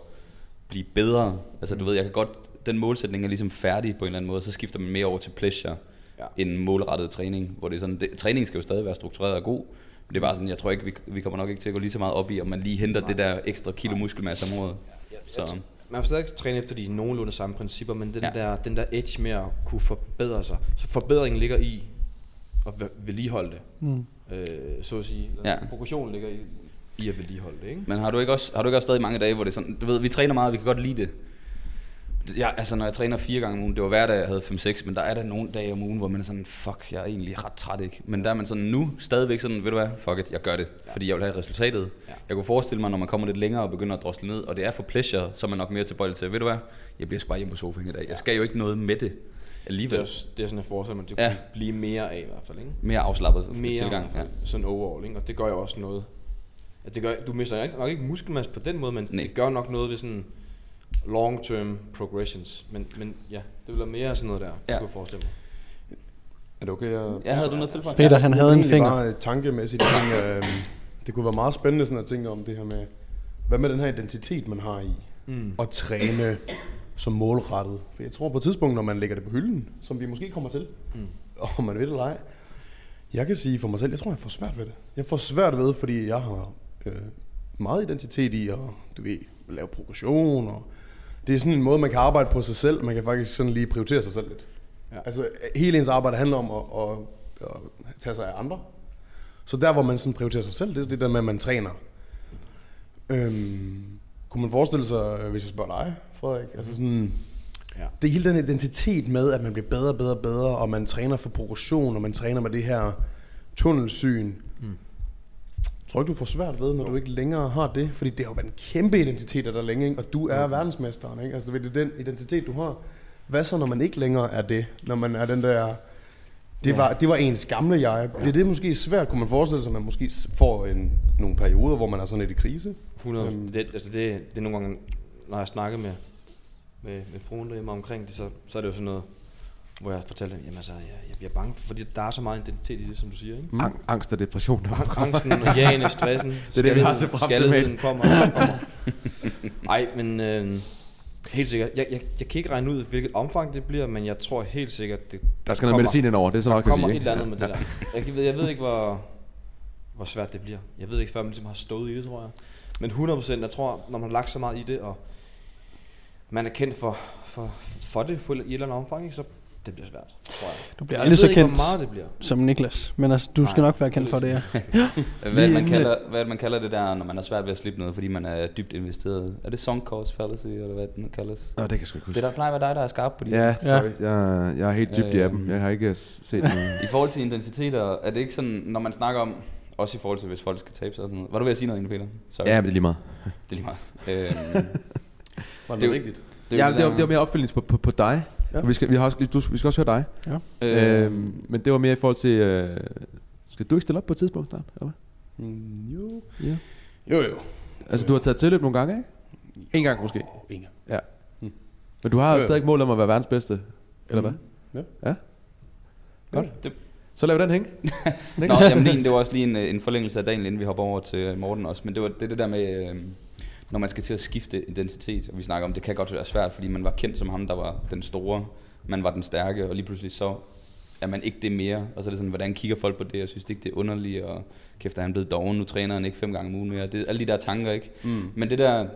S2: blive bedre. Altså du ved, jeg kan godt, den målsætning er ligesom færdig på en eller anden måde, så skifter man mere over til pleasure
S4: Ja.
S2: ja. end målrettet træning, hvor det er sådan, det, træning skal jo stadig være struktureret og god, men det er bare sådan, jeg tror ikke, vi, vi kommer nok ikke til at gå lige så meget op i, om man lige henter Nej. det der ekstra kilo muskelmasse om året. Så,
S4: Man får stadig træne efter de nogenlunde samme principper, men den, ja. Der, den der edge med at kunne forbedre sig. Så forbedringen ligger i at ve- vedligeholde det.
S1: Mm.
S4: Øh, så at sige.
S2: Ja.
S4: Progressionen ligger i, i at vedligeholde det, ikke?
S2: Men har du ikke også, har du ikke også stadig mange dage, hvor det er sådan, du ved, vi træner meget, vi kan godt lide det. Ja, altså når jeg træner fire gange om ugen, det var hver dag, jeg havde 5-6, men der er der nogle dage om ugen, hvor man er sådan, fuck, jeg er egentlig ret træt, ikke? Men der er man sådan nu stadigvæk sådan, ved du hvad, fuck it, jeg gør det, ja. fordi jeg vil have resultatet. Ja. Jeg kunne forestille mig, når man kommer lidt længere og begynder at drosle ned, og det er for pleasure, så er man nok mere tilbøjelig til, ved du hvad, jeg bliver sgu bare hjemme på sofaen i dag. Jeg skal jo ikke noget med det
S4: Det
S2: alligevel.
S4: er, også- det er sådan, forestiller mig, at det
S2: Ja.
S4: blive mere af i hvert fald, ikke?
S2: Mere afslappet
S4: Mere
S2: tilgang. Ja.
S4: sådan overall, ikke? Og det gør jo også noget. At det gør, du mister ikke, nok ikke muskelmasse på den måde, men
S2: Nej.
S4: det gør nok noget ved sådan long-term progressions. Men, men ja, det vil være mere sådan noget der, ja. Kunne jeg forestille mig.
S3: Er det okay? Jeg,
S2: Ja, havde du noget til for?
S1: Peter, han havde en finger.
S3: Bare tankemæssigt ting, øh, det kunne være meget spændende sådan at tænke om det her med, hvad med den her identitet, man har i
S4: Mm.
S3: at træne som målrettet. For jeg tror på et tidspunkt, når man lægger det på hylden, som vi måske kommer til,
S4: Mm.
S3: og man ved det eller ej, jeg kan sige for mig selv, jeg tror, jeg får svært ved det. Jeg får svært ved, fordi jeg har øh, meget identitet i at, du ved, lave progression, og det er sådan en måde, man kan arbejde på sig selv. Man kan faktisk sådan lige prioritere sig selv lidt.
S4: Ja.
S3: Altså, hele ens arbejde handler om at, at, at tage sig af andre. Så der, hvor man sådan prioriterer sig selv, det er det der med, at man træner. Øhm, kunne man forestille sig, øh, hvis jeg spørger dig, Frederik, altså sådan,
S4: Ja.
S3: det er hele den identitet med, at man bliver bedre bedre og bedre, og man træner for progression, og man træner med det her tunnelsyn. Mm. Tror du ikke, du får svært ved, når du ikke længere har det? Fordi det har jo været en kæmpe identitet af dig længe, ikke? og du er verdensmesteren. Ikke? Altså, det er den identitet, du har. Hvad så, når man ikke længere er det? Når man er den der... Det,
S4: Ja.
S3: var, det var ens gamle jeg. Bliver det måske svært? Kunne man forestille sig, at man måske får en, nogle perioder, hvor man er sådan lidt i krise?
S4: 100.
S3: Øhm.
S4: Det, altså det, det er nogle gange, når jeg snakker med, med, med fruen derhjemme omkring det, så, så er det jo sådan noget, hvor jeg fortæller, jamen altså, jeg, jeg bliver bange, fordi der er så meget identitet i det, som du siger, ikke?
S5: Mm. Ang- angst og depression. Der.
S4: Angsten, jagen, stressen, [laughs]
S5: Det er det, vi har set frem til, mate.
S4: kommer, kommer. [laughs] Ej, men øh, helt sikkert. Jeg, jeg, jeg kan ikke regne ud, hvilket omfang det bliver, men jeg tror helt sikkert, det
S5: Der skal noget
S4: kommer-
S5: medicin ind over, det er så
S4: der
S5: meget, kan
S4: kommer
S5: sige.
S4: et
S5: ikke?
S4: eller andet med det der. Jeg ved, jeg ved ikke, hvor, hvor svært det bliver. Jeg ved ikke, før man ligesom har stået i det, tror jeg. Men 100%, jeg tror, når man har lagt så meget i det, og man er kendt for, for, for det på, i et eller andet omfang, ikke, så det bliver svært, tror jeg.
S1: Du bliver aldrig så
S4: ikke,
S1: kendt
S4: hvor meget det bliver.
S1: som Niklas, men altså, du skal
S4: Nej,
S1: nok være kendt for det, ja. [laughs]
S2: Hvad det, man kalder, hvad det, man kalder det der, når man er svært ved at slippe noget, fordi man er dybt investeret? Er det sunk cost fallacy, eller hvad det nu kaldes?
S5: Nå, det kan jeg sgu ikke
S2: Det
S5: huske.
S2: der plejer at være dig, der er skarp på de
S5: Ja, sorry. Jeg, jeg er helt dybt i
S2: Ja,
S5: appen.
S2: ja.
S5: Jeg har ikke set noget. [laughs]
S2: I forhold til identiteter, er det ikke sådan, når man snakker om, også i forhold til, hvis folk skal tabe sig og sådan noget. Var du ved at sige noget, egentlig, Peter? Sorry.
S5: Ja, men det er lige meget.
S2: Det er lige meget. [laughs] Øhm,
S3: Var
S2: det er jo-
S3: rigtigt?
S2: det
S5: Ja, det var, det var mere opfølgning på, på, på dig.
S3: Ja.
S5: Ja. Vi, skal, vi, har også, du, vi skal også høre dig.
S2: Øh,
S5: Øhm, men det var mere i forhold til... Øh, skal du ikke stille op på et tidspunkt snart? Eller hvad?
S3: Mm, jo.
S5: Ja.
S3: Jo, jo.
S5: Altså, du har taget tilløb nogle gange, ikke? En gang måske.
S3: Ingen.
S5: Ja.
S3: Mm.
S5: Men du har
S3: Jo,
S5: jo
S3: jo.
S5: stadig mål om at være verdens bedste. Eller hvad?
S3: Ja.
S5: Ja. Godt.
S2: det,
S5: Så lav den hænge. [laughs]
S2: Nå, jamen, en, det var også lige en, en forlængelse af dagen, inden vi hopper over til Morten også. Men det var det, det der med, øh, når man skal til at skifte identitet, og vi snakker om, det kan godt være svært, fordi man var kendt som ham, der var den store, man var den stærke, og lige pludselig så er man ikke det mere. Og så er det sådan, hvordan kigger folk på det, og synes de ikke, det er underligt, og kæft, er han blevet doven, nu træner han ikke fem gange om ugen mere. Det er alle de der tanker, ikke? Mm. Men det der,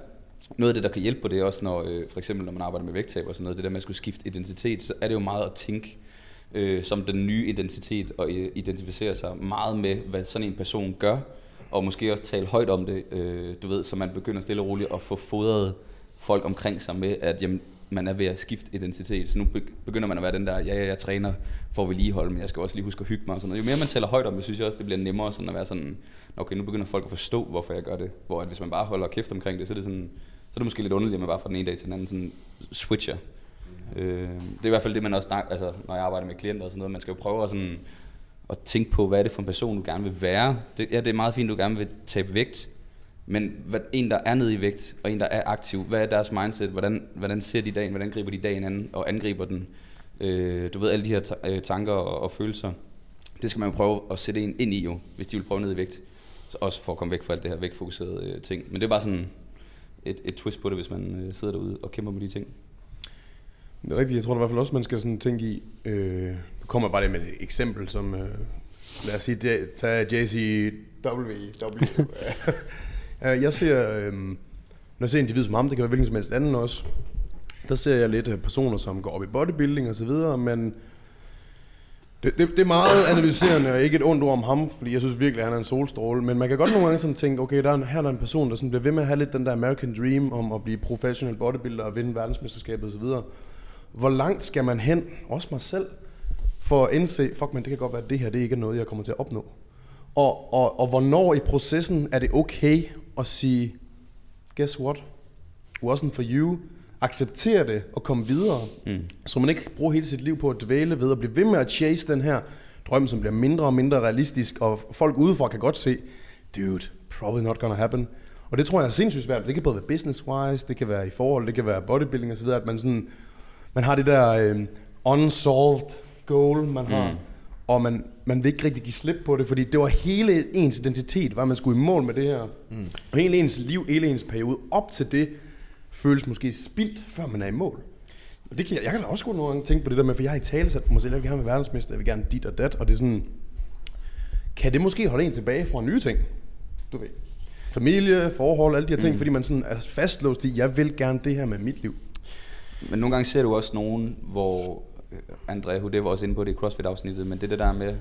S2: noget af det, der kan hjælpe på det, også når, øh, for eksempel når man arbejder med vægttab og sådan noget, det der med at skulle skifte identitet, så er det jo meget at tænke øh, som den nye identitet, og identificere sig meget med, hvad sådan en person gør, og måske også tale højt om det, øh, du ved, så man begynder stille og roligt at få fodret folk omkring sig med, at jamen, man er ved at skifte identitet. Så nu be- begynder man at være den der, ja, ja, jeg træner for at vedligeholde, men jeg skal også lige huske at hygge mig og sådan noget. Jo mere man taler højt om det, synes jeg også, det bliver nemmere sådan at være sådan, okay, nu begynder folk at forstå, hvorfor jeg gør det. Hvor at hvis man bare holder kæft omkring det, så er det sådan, så er det måske lidt underligt, at man bare fra den ene dag til den anden sådan switcher. Øh, det er i hvert fald det, man også snakker, altså når jeg arbejder med klienter og sådan noget, man skal jo prøve at, sådan, at tænke på, hvad er det for en person, du gerne vil være. Det, ja, det er meget fint, du gerne vil tabe vægt, men hvad, en, der er nede i vægt, og en, der er aktiv, hvad er deres mindset? Hvordan, hvordan ser de dagen? Hvordan griber de dagen an og angriber den? Øh, du ved, alle de her ta- øh, tanker og, og følelser. Det skal man jo prøve at sætte en ind i jo, hvis de vil prøve ned i vægt. Så også for at komme væk fra alt det her vægtfokuserede øh, ting. Men det er bare sådan et, et twist på det, hvis man øh, sidder derude og kæmper med de ting.
S3: Det er rigtigt. Jeg tror i hvert fald også, man skal sådan tænke i... Øh, kommer bare lige med et eksempel, som... Øh, lad os sige, J- tag JCW. [laughs] Jeg ser... Øh, når jeg ser individ som ham, det kan være hvilken som helst anden også, der ser jeg lidt øh, personer, som går op i bodybuilding og så videre, men Det, det, det er meget analyserende, og ikke et ondt ord om ham, fordi jeg synes virkelig, at han er en solstråle. Men man kan godt nogle gange sådan tænke, okay, der er en, her er der en person, der sådan bliver ved med at have lidt den der American Dream om at blive professional bodybuilder og vinde verdensmesterskabet osv. Hvor langt skal man hen, også mig selv, for at indse, fuck man, det kan godt være, at det her det ikke er noget, jeg kommer til at opnå. Og, og, og hvornår i processen er det okay at sige, guess what? Wasn't for you. Acceptere det og komme videre. Mm. Så man ikke bruger hele sit liv på at dvæle ved at blive ved med at chase den her drøm, som bliver mindre og mindre realistisk. Og folk udefra kan godt se, dude, probably not gonna happen. Og det tror jeg er sindssygt svært. Det kan både være business-wise, det kan være i forhold, det kan være bodybuilding osv., at man sådan, man har det der øh, unsolved goal, man har, mm. og man, man vil ikke rigtig give slip på det, fordi det var hele ens identitet, var man skulle i mål med det her. Mm. Og hele ens liv, hele ens periode op til det, føles måske spildt, før man er i mål. Og det kan jeg, jeg kan da også gå nogle gange tænke på det der med, for jeg har i tale sat for mig selv, jeg vil gerne være verdensmester, jeg vil gerne dit og dat, og det er sådan, kan det måske holde en tilbage fra nye ting? Du ved, familie, forhold, alle de her ting, mm. fordi man sådan er fastlåst i, jeg vil gerne det her med mit liv.
S2: Men nogle gange ser du også nogen, hvor André Hude var også inde på det i CrossFit-afsnittet, men det, det der med,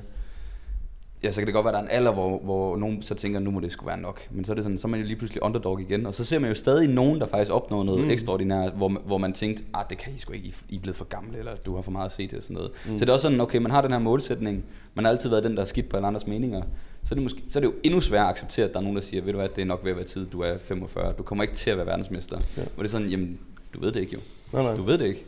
S2: ja, så kan det godt være, at der er en alder, hvor, hvor nogen så tænker, nu må det skulle være nok. Men så er, det sådan, så er man jo lige pludselig underdog igen. Og så ser man jo stadig nogen, der faktisk opnår noget mm. ekstraordinært, hvor, hvor man tænkte, ah, det kan I sgu ikke, I er blevet for gamle, eller du har for meget at se til og sådan noget. Mm. Så det er også sådan, okay, man har den her målsætning, man har altid været den, der er skidt på alle andres meninger. Så er, det måske, så er det jo endnu sværere at acceptere, at der er nogen, der siger, ved du hvad, det er nok ved at være tid, du er 45, du kommer ikke til at være verdensmester. Ja. Hvor det er sådan, jamen, du ved det ikke jo.
S3: Nej, nej.
S2: Du ved det ikke.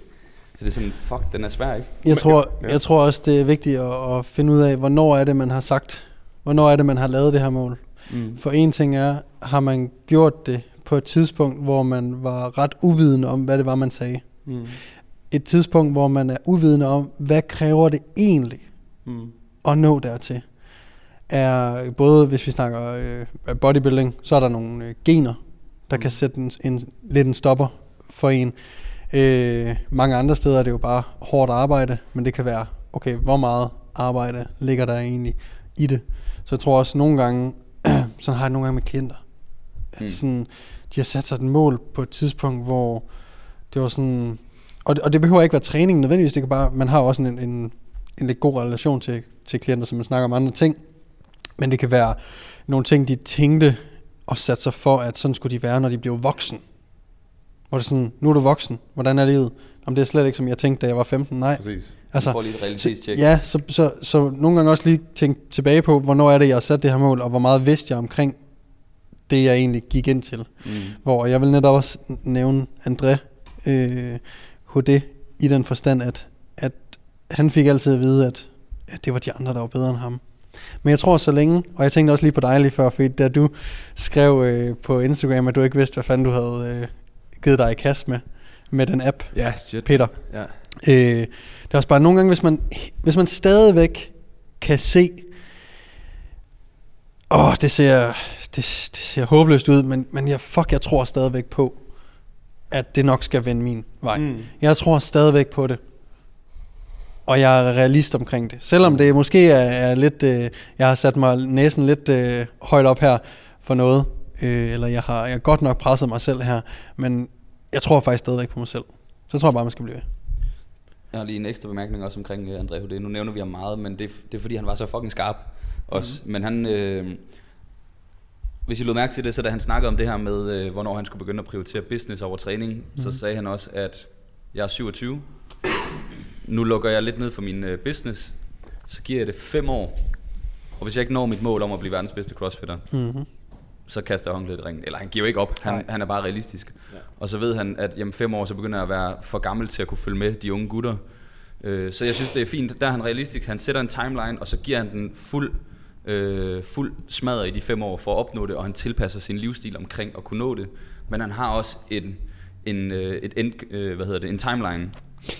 S2: Så det er sådan, fuck, den er svær, ikke?
S1: Jeg tror, jeg tror også, det er vigtigt at, at finde ud af, hvornår er det, man har sagt, hvornår er det, man har lavet det her mål. Mm. For en ting er, har man gjort det på et tidspunkt, hvor man var ret uvidende om, hvad det var, man sagde.
S3: Mm.
S1: Et tidspunkt, hvor man er uvidende om, hvad kræver det egentlig
S3: Mm.
S1: at nå dertil. Er både, hvis vi snakker øh, bodybuilding, så er der nogle øh, gener, der mm. kan sætte en, en, lidt en stopper for en. Øh, mange andre steder er det jo bare hårdt arbejde, men det kan være, okay, hvor meget arbejde ligger der egentlig i det. Så jeg tror også nogle gange, [clears throat] sådan har jeg nogle gange med klienter, at
S2: Mm.
S1: sådan, de har sat sig et mål på et tidspunkt, hvor det var sådan, og det, og det behøver ikke være træning nødvendigvis, det kan bare, man har også en, en, en lidt god relation til, til klienter, som man snakker om andre ting, men det kan være nogle ting, de tænkte og satte sig for, at sådan skulle de være, når de blev voksen. Hvor det er sådan, nu er du voksen, hvordan er livet? Om det er slet ikke, som jeg tænkte, da jeg var 15. Nej,
S3: Præcis.
S2: Altså, får lige et realitetstjek.
S1: Ja, så, så, så nogle gange også lige tænke tilbage på, hvornår er det, jeg har sat det her mål, og hvor meget vidste jeg omkring det, jeg egentlig gik ind til.
S2: Mm.
S1: Hvor jeg vil netop også nævne André øh, HD i den forstand, at, at han fik altid at vide, at, at det var de andre, der var bedre end ham. Men jeg tror så længe, og jeg tænkte også lige på dig lige før, fordi da du skrev øh, på Instagram, at du ikke vidste, hvad fanden du havde øh, givet dig i kast med, med den app,
S5: Ja, shit.
S1: Peter.
S5: Ja.
S1: Øh, det er også bare nogle gange, hvis man, hvis man stadigvæk kan se, åh, det ser, det, det ser håbløst ud, men, men jeg, fuck, jeg tror stadigvæk på, at det nok skal vende min vej.
S3: Mm.
S1: Jeg tror stadigvæk på det. Og jeg er realist omkring det. Selvom det måske er, er lidt, øh, jeg har sat mig næsen lidt øh, højt op her for noget, øh, eller jeg har, jeg har godt nok presset mig selv her, men jeg tror faktisk stadigvæk på mig selv. Så tror jeg bare, man skal blive ved.
S2: Jeg har lige en ekstra bemærkning også omkring uh, André Houdet. Nu nævner vi ham meget, men det, er- det er fordi, han var så fucking skarp også. Mm. Men han, øh, hvis I lod mærke til det, så da han snakkede om det her med, øh, hvornår han skulle begynde at prioritere business over træning, mm. så sagde han også, at jeg er 27. Nu lukker jeg lidt ned for min øh, business. Så giver jeg det fem år. Og hvis jeg ikke når mit mål om at blive verdens bedste crossfitter,
S1: Mm-hmm.
S2: Så kaster jeg håndklædet i ringen. Eller han giver ikke op, han,
S1: Nej.
S2: han er bare realistisk. Ja. Og så ved han, at jamen, fem år, så begynder jeg at være for gammel til at kunne følge med de unge gutter. Øh, så jeg synes, det er fint. Der er han realistisk. Han sætter en timeline, og så giver han den fuld, øh, fuld smadret i de fem år for at opnå det, og han tilpasser sin livsstil omkring at kunne nå det. Men han har også en, en, øh, et end, øh, hvad hedder det, en timeline,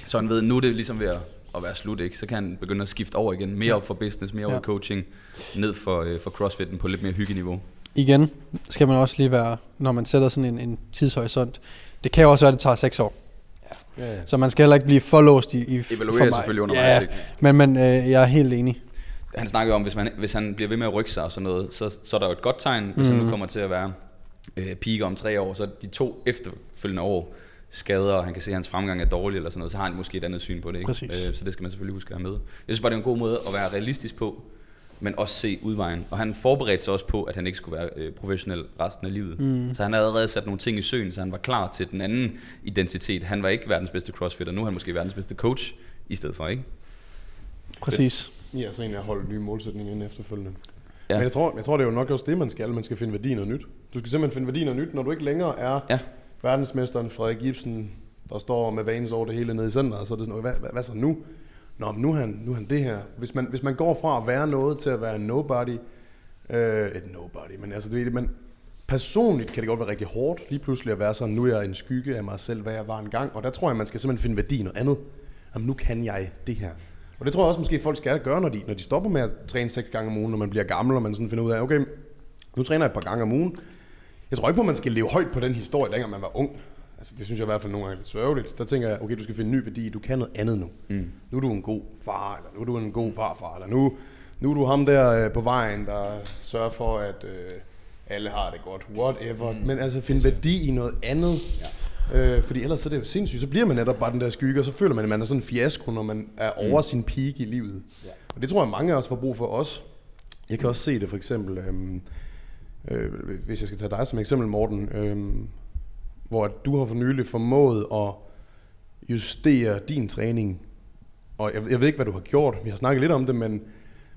S2: så han ved, nu er det ligesom ved at, at være slut, ikke? så kan han begynde at skifte over igen. Mere op for business, mere over
S1: Ja.
S2: i coaching, ned for, øh, for crossfitten på lidt mere hyggeniveau.
S1: Igen skal man også lige være, når man sætter sådan en, en tidshorisont. Det kan jo også være, at det tager seks år.
S3: Ja, ja.
S1: Så man skal heller ikke blive for låst i, i
S2: Evaluere
S1: for mig.
S2: selvfølgelig undervejs,
S1: Ja,
S2: ikke?
S1: men, men øh, jeg er helt enig.
S2: Han snakker om, hvis, man, hvis han bliver ved med at rykke sig og sådan noget, så, så er der jo et godt tegn, hvis mm. han nu kommer til at være øh, peak om tre år, så de to efterfølgende år, skader, og han kan se, at hans fremgang er dårlig eller sådan noget, så har han måske et andet syn på det. Ikke?
S1: Præcis.
S2: Øh, så det skal man selvfølgelig huske at have med. Jeg synes bare, det er en god måde at være realistisk på, men også se udvejen. Og han forberedte sig også på, at han ikke skulle være øh, professionel resten af livet. Mm. Så han havde allerede sat nogle ting i søen, så han var klar til den anden identitet. Han var ikke verdens bedste crossfitter, nu er han måske verdens bedste coach i stedet for, ikke?
S1: Præcis.
S3: Ja, så egentlig at holde nye målsætninger ind efterfølgende.
S2: Ja.
S3: Men jeg tror, jeg tror, det er jo nok også det, man skal. Man skal finde værdi noget nyt. Du skal simpelthen finde værdi noget nyt, når du ikke længere er
S2: Ja.
S3: verdensmesteren Frederik Gibson, der står med vanes over det hele nede i centret, så er det sådan, hvad, hvad, hvad så nu? Nå, men nu er, han, nu er han det her. Hvis man, hvis man går fra at være noget til at være en nobody, øh, et nobody, men altså, du ved, men personligt kan det godt være rigtig hårdt lige pludselig at være sådan, nu er jeg en skygge af mig selv, hvad jeg var engang, og der tror jeg, man skal simpelthen finde værdi i noget andet. Jamen, nu kan jeg det her. Og det tror jeg også måske folk skal gøre, når de, når de stopper med at træne seks gange om ugen, når man bliver gammel, og man sådan finder ud af, okay, nu træner jeg et par gange om ugen. Jeg tror ikke på, at man skal leve højt på den historie, dengang man var ung. Altså, det synes jeg i hvert fald nogle gange er lidt sørgeligt. Der tænker jeg, okay, du skal finde ny værdi, du kan noget andet nu. Mm. Nu er du en god far, eller nu er du en god farfar, eller nu, nu er du ham der øh, på vejen, der sørger for, at øh, alle har det godt, whatever. Mm. Men altså, finde værdi i noget andet. Ja. Øh, fordi ellers så er det jo sindssygt, så bliver man netop bare den der skygge, og så føler man, at man er sådan en fiasko, når man er over mm. sin peak i livet. Ja. Og det tror jeg, mange af os får brug for os. Jeg kan også se det for eksempel, øhm, øh, hvis jeg skal tage dig som eksempel, Morten, øhm, hvor du har for nylig formået at justere din træning. Og jeg, jeg ved ikke, hvad du har gjort. Vi har snakket lidt om det, men,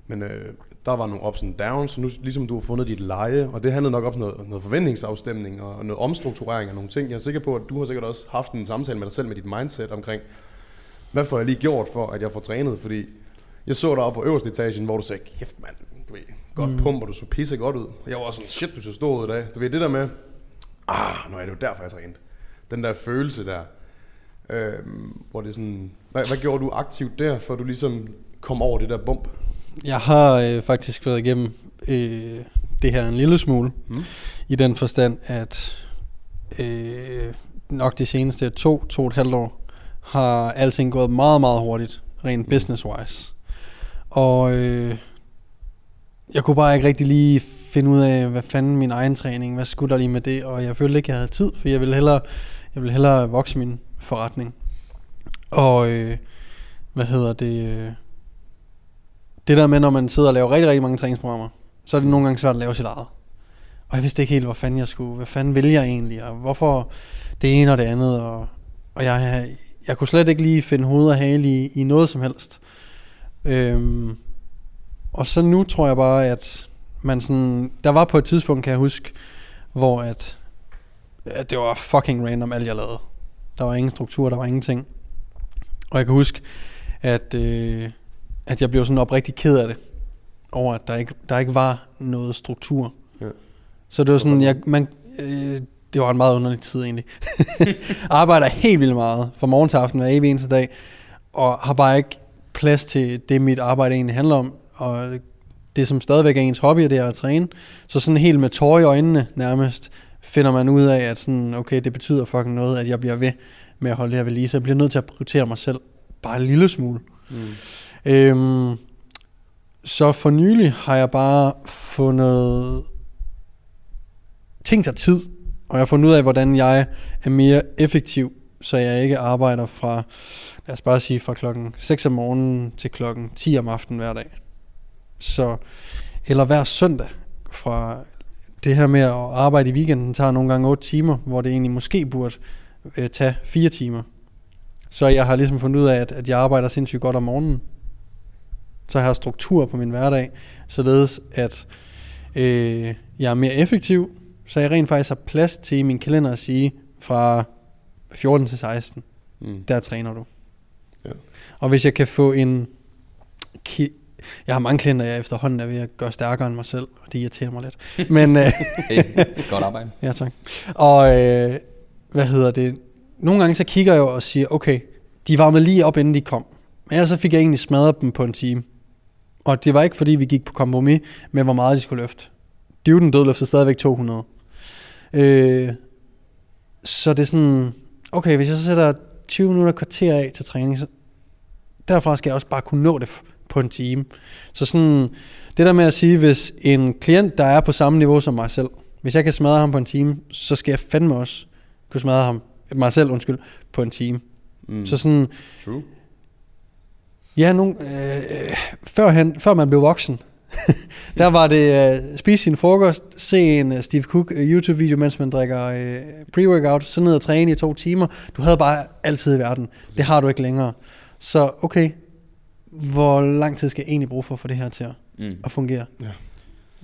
S3: men øh, der var nogle ups and downs, så nu ligesom du har fundet dit leje, og det handlede nok om noget, noget forventningsafstemning og noget omstrukturering af nogle ting. Jeg er sikker på, at du har sikkert også haft en samtale med dig selv med dit mindset omkring, hvad får jeg lige gjort for, at jeg får trænet? Fordi jeg så dig oppe på øverste etagen, hvor du sagde, kæft mand, du ved, godt mm. pumper, du så pisse godt ud. Jeg var også sådan, shit, du så stor ud i dag. Du ved, det der med, ah, nu er det jo derfor, jeg trænede. Den der følelse der, øh, hvor det er sådan, hvad, hvad gjorde du aktivt der, for du ligesom kom over det der bump?
S1: Jeg har øh, faktisk været igennem øh, det her en lille smule, mm. i den forstand, at øh, nok de seneste to, to og et halvt år, har alting gået meget, meget hurtigt, rent business-wise. Og øh, jeg kunne bare ikke rigtig lige finde ud af, hvad fanden min egen træning, hvad skulle der lige med det, og jeg følte ikke, jeg havde tid, for jeg ville hellere, jeg ville hellere vokse min forretning. Og øh, hvad hedder det? Øh, det der med, når man sidder og laver rigtig, rigtig mange træningsprogrammer, så er det nogle gange svært at lave sit eget. Og jeg vidste ikke helt, hvor fanden jeg skulle, hvad fanden vil jeg egentlig, og hvorfor det ene og det andet, og, og jeg, jeg kunne slet ikke lige finde hoved og hale i, i noget som helst. Øhm, og så nu tror jeg bare, at man sådan, der var på et tidspunkt, kan jeg huske, hvor at, at det var fucking random alt jeg lavede. Der var ingen struktur, der var ingenting. Og jeg kan huske, at, øh, at jeg blev sådan oprigtig ked af det, over at der ikke, der ikke var noget struktur.
S3: Ja.
S1: Så det var sådan, jeg, man, øh, det var en meget underlig tid egentlig. [laughs] Arbejder helt vildt meget, fra morgen til aften hver evig eneste dag, og har bare ikke plads til det, mit arbejde egentlig handler om, og det som stadigvæk er ens hobby, det er at træne. Så sådan helt med tår i øjnene nærmest, finder man ud af, at sådan, okay, det betyder fucking noget, at jeg bliver ved med at holde det her ved lige, så jeg bliver nødt til at prioritere mig selv bare en lille smule. Mm. Øhm, så for nylig har jeg bare fundet ting tager tid, og jeg har fundet ud af, hvordan jeg er mere effektiv, så jeg ikke arbejder fra, lad os bare sige, fra klokken 6 om morgenen til klokken 10 om aftenen hver dag. Så, eller hver søndag fra det her med at arbejde i weekenden tager nogle gange 8 timer, hvor det egentlig måske burde øh, tage 4 timer. Så jeg har ligesom fundet ud af, at, at jeg arbejder sindssygt godt om morgenen. Så jeg har struktur på min hverdag, således at øh, jeg er mere effektiv, så jeg rent faktisk har plads til i min kalender at sige, fra 14 til 16, mm. der træner du.
S3: Ja.
S1: Og hvis jeg kan få en... Ki- jeg har mange klienter, jeg efterhånden er ved at gøre stærkere end mig selv, og det irriterer mig lidt. Men, øh, [laughs]
S2: Hey, godt arbejde. [laughs]
S1: ja, tak. Og øh, hvad hedder det? Nogle gange så kigger jeg og siger, okay, de varmede lige op, inden de kom. Men ellers så fik jeg egentlig smadret dem på en time. Og det var ikke, fordi vi gik på kompromis med, hvor meget de skulle løfte. Duden dødløftede stadigvæk 200. Øh, så det er sådan, okay, hvis jeg så sætter 20 minutter kvarter af til træning, så derfra skal jeg også bare kunne nå det på en time. Så sådan, det der med at sige, hvis en klient, der er på samme niveau som mig selv, hvis jeg kan smadre ham på en time, så skal jeg fandme også kunne smadre ham mig selv undskyld, på en time.
S3: Mm.
S1: Så sådan,
S3: True.
S1: ja, nogle, øh, øh, førhen, før man blev voksen, [laughs] der var det øh, spise sin frokost, se en øh, Steve Cook øh, YouTube-video, mens man drikker øh, pre-workout, så ned og træne i to timer. Du havde bare altid i verden. Det har du ikke længere. Så okay, hvor lang tid skal jeg egentlig bruge for at få det her til at,
S2: Mm.
S1: at fungere?
S3: Ja.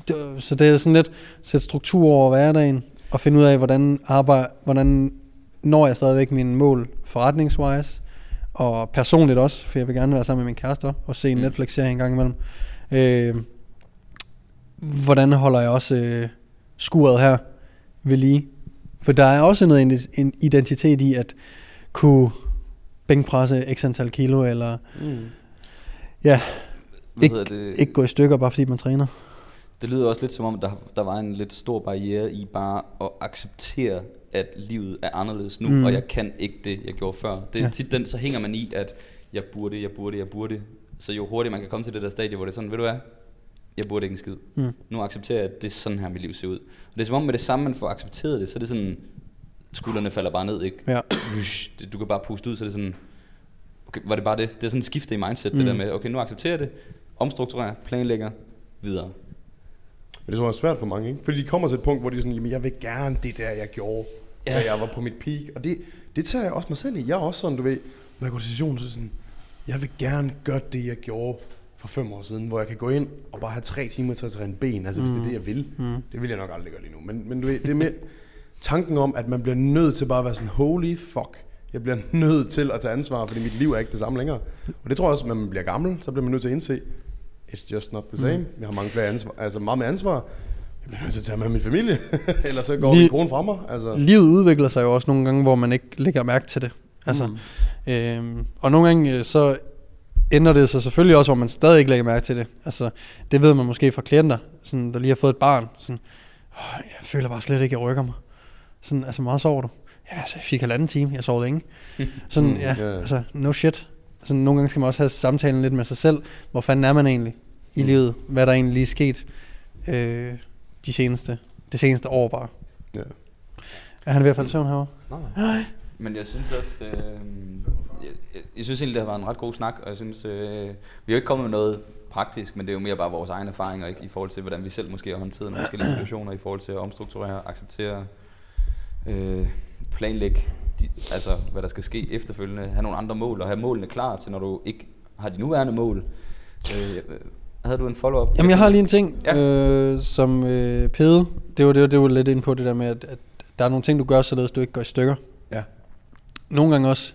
S1: Det, så det er sådan lidt sætte struktur over hverdagen, og finde ud af, hvordan, arbejde, hvordan når jeg stadigvæk mine mål forretningswise, og personligt også, for jeg vil gerne være sammen med min kæreste og se en
S2: Mm.
S1: Netflix-serie en gang imellem. Øh, hvordan holder jeg også øh, skuret her ved lige? For der er også noget en identitet i at kunne bænkpresse x antal kilo, eller
S3: Mm.
S1: Ja,
S2: Hvad
S1: Ikke-
S2: det?
S1: ikke gå i stykker, bare fordi man træner.
S2: Det lyder også lidt som om, der, der var en lidt stor barriere i bare at acceptere, at livet er anderledes nu,
S1: Mm.
S2: og jeg kan ikke det, jeg gjorde før. Det er
S1: Ja.
S2: tit den, så hænger man i, at jeg burde, jeg burde, jeg burde. Så jo hurtigere man kan komme til det der stadie, hvor det er sådan, ved du hvad, jeg burde ikke en skid.
S1: Mm.
S2: Nu accepterer jeg, at det er sådan her, mit liv ser ud. Og det er som om med det samme, man får accepteret det, så er det sådan, skuldrene falder bare ned, ikke?
S1: Ja.
S2: Du kan bare puste ud, så er det sådan, okay, var det bare det? Det er sådan et skifte i mindset,
S1: Mm.
S2: det der med, okay, nu accepterer jeg det, omstrukturerer, planlægger, videre.
S3: Men det er så svært for mange, ikke? Fordi de kommer til et punkt, hvor de er sådan, jamen jeg vil gerne det der, jeg gjorde, ja. da jeg var på mit peak. Og det, det tager jeg også mig selv i. Jeg er også sådan, du ved, når jeg går til session, så er sådan, jeg vil gerne gøre det, jeg gjorde for fem år siden, hvor jeg kan gå ind og bare have tre timer til at træne ben, altså hvis det er det, jeg vil.
S1: Mm.
S3: Det vil jeg nok aldrig gøre lige nu. Men, men du ved, det er mere tanken om, at man bliver nødt til bare at være sådan, holy fuck, jeg bliver nødt til at tage ansvar, fordi mit liv er ikke det samme længere. Og det tror jeg også, at når man bliver gammel, så bliver man nødt til at indse, it's just not the same. Mm. Jeg har mange flere ansvar, altså meget mere ansvar. Jeg bliver nødt til at tage med min familie, [laughs] ellers så går
S1: Lige-
S3: min kone fra mig. Altså.
S1: Livet udvikler sig jo også nogle gange, hvor man ikke lægger mærke til det. Altså, mm. øhm, og nogle gange øh, så ændrer det sig selvfølgelig også, hvor man stadig ikke lægger mærke til det. Altså, det ved man måske fra klienter, sådan, der lige har fået et barn. Sådan, "Åh, jeg føler bare slet ikke, at jeg rykker mig. Sådan, altså, meget sover du? Ja, altså, jeg fik halvanden time, jeg sov længe. [laughs] Sådan,
S3: Mm,
S1: ja,
S3: ja.
S1: altså, no shit. Sådan, nogle gange skal man også have samtalen lidt med sig selv. Hvor fanden er man egentlig i
S3: Mm.
S1: livet? Hvad er der egentlig lige sket øh, de seneste, det seneste år bare?
S3: Ja.
S1: Er han ved at falde søvn herovre?
S3: Nej, nej.
S2: Men jeg synes også, øh, jeg, jeg, jeg synes egentlig, det har været en ret god snak, og jeg synes, øh, vi er jo ikke kommet med noget praktisk, men det er jo mere bare vores egne erfaringer, ikke? i forhold til, hvordan vi selv måske har håndteret nogle forskellige situationer, i forhold til at omstrukturere, acceptere, øh, planlægge, de, altså hvad der skal ske efterfølgende, have nogle andre mål, og have målene klar til, når du ikke har de nuværende mål. Øh, øh, havde du en follow-up?
S1: Jamen, jeg har lige en ting, ja. Øh, som øh, Pede, det var, det, var, det var lidt ind på det der med, at, at der er nogle ting, du gør, således du ikke går i stykker.
S3: Ja.
S1: Nogle gange også,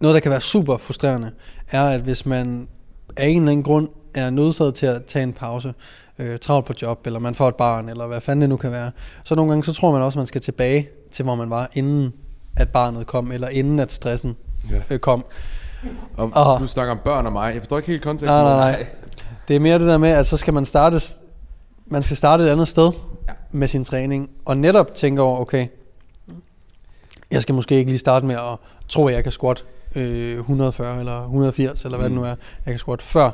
S1: noget der kan være super frustrerende, er, at hvis man af en eller anden grund er nødsaget til at tage en pause, øh, travlt på job, eller man får et barn, eller hvad fanden det nu kan være, så nogle gange, så tror man også, man skal tilbage til, hvor man var, inden at barnet kom, eller inden at stressen
S3: Ja.
S1: øh, kom.
S5: Og
S1: Åh.
S5: du snakker om børn og mig. Jeg forstår ikke helt konteksten.
S1: Nej, nej, nej. Det er mere det der med, at så skal man starte, man skal starte et andet sted ja. med sin træning, og netop tænke over, okay, jeg skal måske ikke lige starte med at tro, at jeg kan squat øh, 140 eller 180, eller hvad
S5: Mm.
S1: det nu er, jeg kan squat før,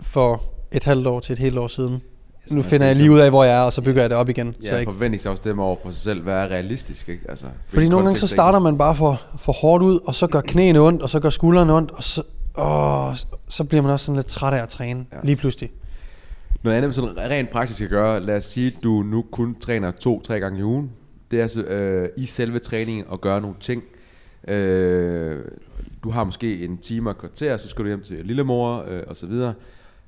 S1: for et halvt år til et helt år siden.
S5: Så
S1: nu finder jeg lige ud af, hvor jeg er, og så bygger jeg det op igen. så
S5: Ja,
S1: jeg ikke
S5: forventningsafstemme over for sig selv. Hvad er realistisk, ikke? Altså,
S1: fordi nogle gange så
S5: er
S1: starter man bare for, for hårdt ud, og så gør knæene ondt, og så gør skuldrene ondt, og så, åh, så bliver man også sådan lidt træt af at træne
S5: Ja.
S1: lige pludselig.
S5: Noget andet, sådan rent praktisk at gøre. Lad os sige, at du nu kun træner to-tre gange i ugen. Det er altså øh, i selve træningen at gøre nogle ting. Øh, du har måske en time og kvarter, så skal du hjem til lillemor øh, og så videre.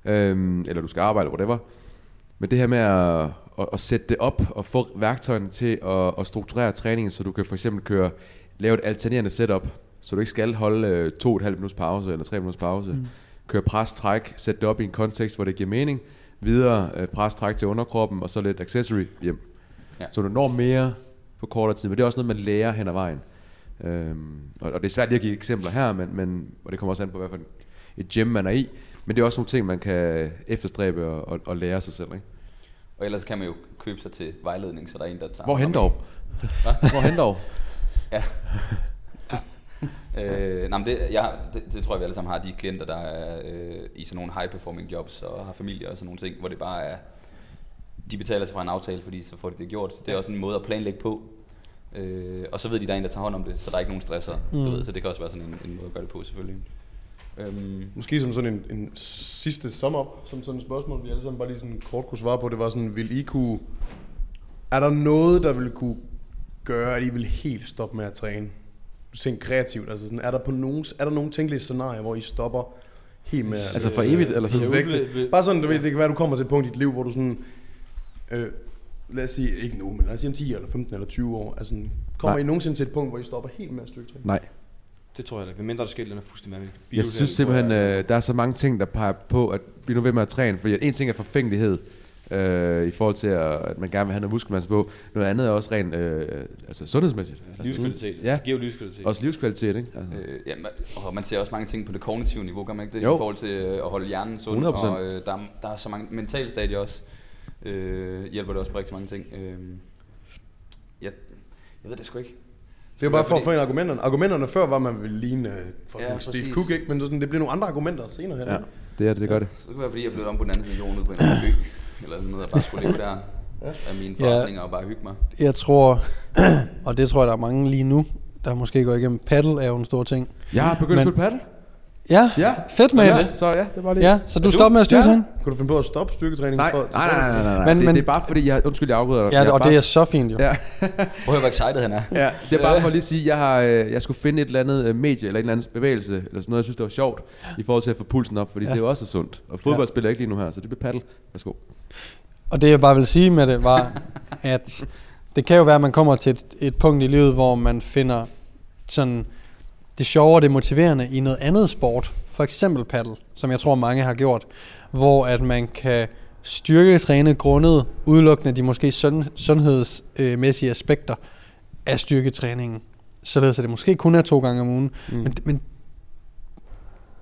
S5: Øh, eller du skal arbejde, whatever. Men det her med at, at, at sætte det op og få værktøjerne til at, at strukturere træningen, så du kan for eksempel køre, lave et alternerende setup, så du ikke skal holde øh, to og et halvt minutters pause eller tre minutters pause. Mm. Køre pres, træk, sæt det op i en kontekst, hvor det giver mening. Videre øh, pres, træk til underkroppen, og så lidt accessory hjem. Ja. Så du når mere på kortere tid, men det er også noget, man lærer hen ad vejen. Øhm, og, og det er svært lige at give eksempler her, men, men, og det kommer også an på, hvad for et gym man er i. Men det er også nogle ting, man kan efterstræbe og, og, og lære sig selv. Ikke?
S2: Og ellers kan man jo købe sig til vejledning, så der er en, der tager
S5: Hvorhen
S2: hånd om
S5: dog? Hvorhen dog?
S2: Ja. øh, nej, men det, jeg, det, det, tror jeg, vi alle sammen har, de klienter, der er øh, i sådan nogle high-performing jobs og har familie og sådan nogle ting, hvor det bare er, de betaler sig fra en aftale, fordi så får de det gjort. Det er også en måde at planlægge på. Øh, og så ved de, der er en, der tager hånd om det, så der er ikke nogen stresser. Mm. Du ved, så det kan også være sådan en, en måde at gøre det på, selvfølgelig. Øhm,
S3: Måske som sådan en, en sidste sum up, som sådan et spørgsmål, vi alle sammen bare lige sådan kort kunne svare på, det var sådan, vil I kunne... Er der noget, der vil kunne gøre, at I vil helt stoppe med at træne? Du tænker kreativt, altså sådan, er der, på nogen, er der nogle tænkelige scenarier, hvor I stopper helt med at-
S5: Altså for evigt, eller sådan?
S4: Vil-
S3: Bare sådan, du ved, det kan være, du kommer til et punkt i dit liv, hvor du sådan... Øh, lad os sige, ikke nu, men lad os sige om 10 eller 15 eller 20 år. Altså, kommer
S5: Nej.
S3: I nogensinde til et punkt, hvor I stopper helt med at styrketræne?
S5: Nej.
S4: Det tror jeg ikke. Mindre der sker noget fuldstændig vanvittigt.
S5: Jeg synes simpelthen, øh, der er så mange ting, der peger på, at blive nu ved med at træne. Fordi en ting er forfængelighed, øh, i forhold til, at, at man gerne vil have noget muskelmasse på. Noget andet er også rent øh, altså sundhedsmæssigt. Altså,
S4: Livskvalitet.
S5: Ja.
S4: Det giver jo livskvalitet.
S5: Også livskvalitet, ikke? Altså.
S2: Øh, ja, man, og man ser også mange ting på det kognitive niveau, gør man ikke det?
S5: Jo.
S2: I forhold til øh, at holde hjernen sund.
S5: 100%.
S2: Og øh, der, er- der er så mange mentale stadier også. Øh, hjælper det også på rigtig mange ting. Øh, jeg, jeg ved det sgu ikke.
S3: Det er jo bare
S2: Ja,
S3: for at få ind argumenterne. Argumenterne før var, at man ville ligne uh, fucking
S2: Ja,
S3: ja, Steve
S2: præcis.
S3: Cook, ikke? Men sådan, det bliver nogle andre argumenter senere hen.
S5: Ja, det er det, det gør det.
S2: Så det kan være, fordi jeg flyttede om på den anden side af jorden på en anden ø. Eller sådan noget, og bare skulle ligge der [laughs] af mine
S1: Ja.
S2: forretninger og bare hygge mig.
S1: Jeg tror, [clears throat] og det tror jeg, der er mange lige nu, der måske går igennem. Paddle er jo en stor ting.
S5: Jeg har begyndt
S1: Men-
S5: at spille paddle.
S1: Ja,
S5: Ja.
S1: fedt med
S5: ja. Så ja, det var det.
S1: Ja, så du stopper med at styre ja.
S3: Kunne du finde på at stoppe styrketræning?
S5: Nej,
S3: for,
S5: nej, nej, nej, nej, nej.
S1: Men-
S5: det,
S1: men-
S5: det, er bare fordi, jeg, undskyld, jeg afbryder dig.
S1: Ja,
S5: jeg
S1: og
S5: bare
S1: det er så fint jo.
S5: Ja,
S2: Prøv hvor excited han er.
S5: ja, det er bare for at lige sige, jeg har, øh, jeg skulle finde et eller andet øh, medie, eller en eller anden bevægelse, eller sådan noget, jeg synes, det var sjovt, i forhold til at få pulsen op, fordi
S1: Ja.
S5: det er jo også sundt. Og fodbold ja. spiller jeg ikke lige nu her, så det bliver paddle. Værsgo.
S1: Og det jeg bare vil sige med det var, at det kan jo være, at man kommer til et, et punkt i livet, hvor man finder sådan det sjove og det motiverende i noget andet sport. For eksempel paddle, som jeg tror mange har gjort. Hvor at man kan styrketræne grundet udelukkende de måske sund, sundhedsmæssige aspekter af styrketræningen. Således at det måske kun er to gange om ugen. Mm. Men, men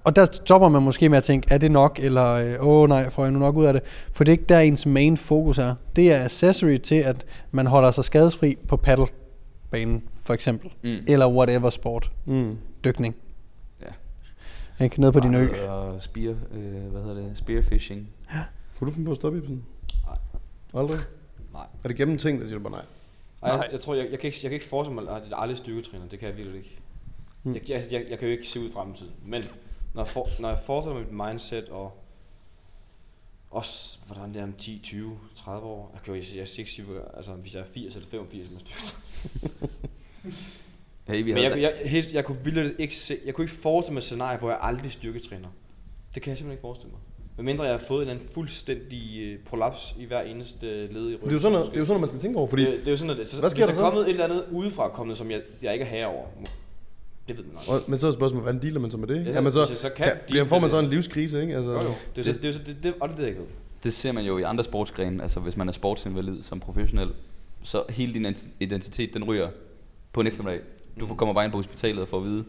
S1: og der stopper man måske med at tænke, er det nok, eller øh, åh oh, nej, får jeg nu nok ud af det? For det er ikke der ens main fokus er. Det er accessory til, at man holder sig skadesfri på paddlebanen, for eksempel.
S2: Mm.
S1: Eller whatever sport.
S3: Mm.
S1: Dykning.
S2: Ja.
S1: Ikke ned på din ø.
S2: Og spear, øh, hvad hedder det? Spearfishing.
S3: Kunne du finde på at stoppe, Ibsen?
S4: Nej.
S3: Aldrig?
S4: Nej.
S3: Er det gennem ting, der siger du bare nej?
S4: Ej, jeg, jeg, tror, jeg, jeg, kan ikke, jeg kan ikke forestille mig, at jeg aldrig styrketræner. Det kan jeg virkelig ikke.
S3: Mm.
S4: Jeg, jeg, jeg, jeg kan jo ikke se ud i fremtiden. Men når jeg, for, når jeg forestiller mig mit mindset og også hvordan det er om 10, 20, 30 år. Jeg kan jo jeg, jeg sige, altså hvis jeg er 80 eller 85, man styrketræner.
S2: Hey, vi
S4: Men
S2: havde,
S4: jeg, jeg, helt, jeg, kunne vildt ikke se, jeg kunne ikke forestille mig et scenarie, hvor jeg aldrig styrketræner. Det kan jeg simpelthen ikke forestille mig. Medmindre jeg har fået en eller anden fuldstændig øh, prolaps i hver eneste led i ryggen.
S3: Det er jo sådan, noget, det er jo sådan, noget, man skal tænke over, fordi...
S4: det, det er jo sådan, at det, så,
S3: Hvad sker
S4: hvis
S3: der
S4: der er
S3: så?
S4: kommet et eller andet udefra kommet, som jeg, jeg ikke er herre over. Det ved man.
S3: Og, men så er spørgsmålet, hvordan dealer man så med det?
S4: Ja,
S3: Jamen så,
S4: jeg så kan
S3: kan, bliver, får man så
S4: det.
S3: en livskrise, ikke? Altså,
S4: Jo, jo. Det er, så, det, er, det, det, og det det, jeg ikke ved.
S2: det ser man jo i andre sportsgrene. Altså hvis man er sportsinvalid som professionel, så hele din ident- identitet, den ryger på en eftermiddag. Du får- kommer bare ind på hospitalet og får at vide,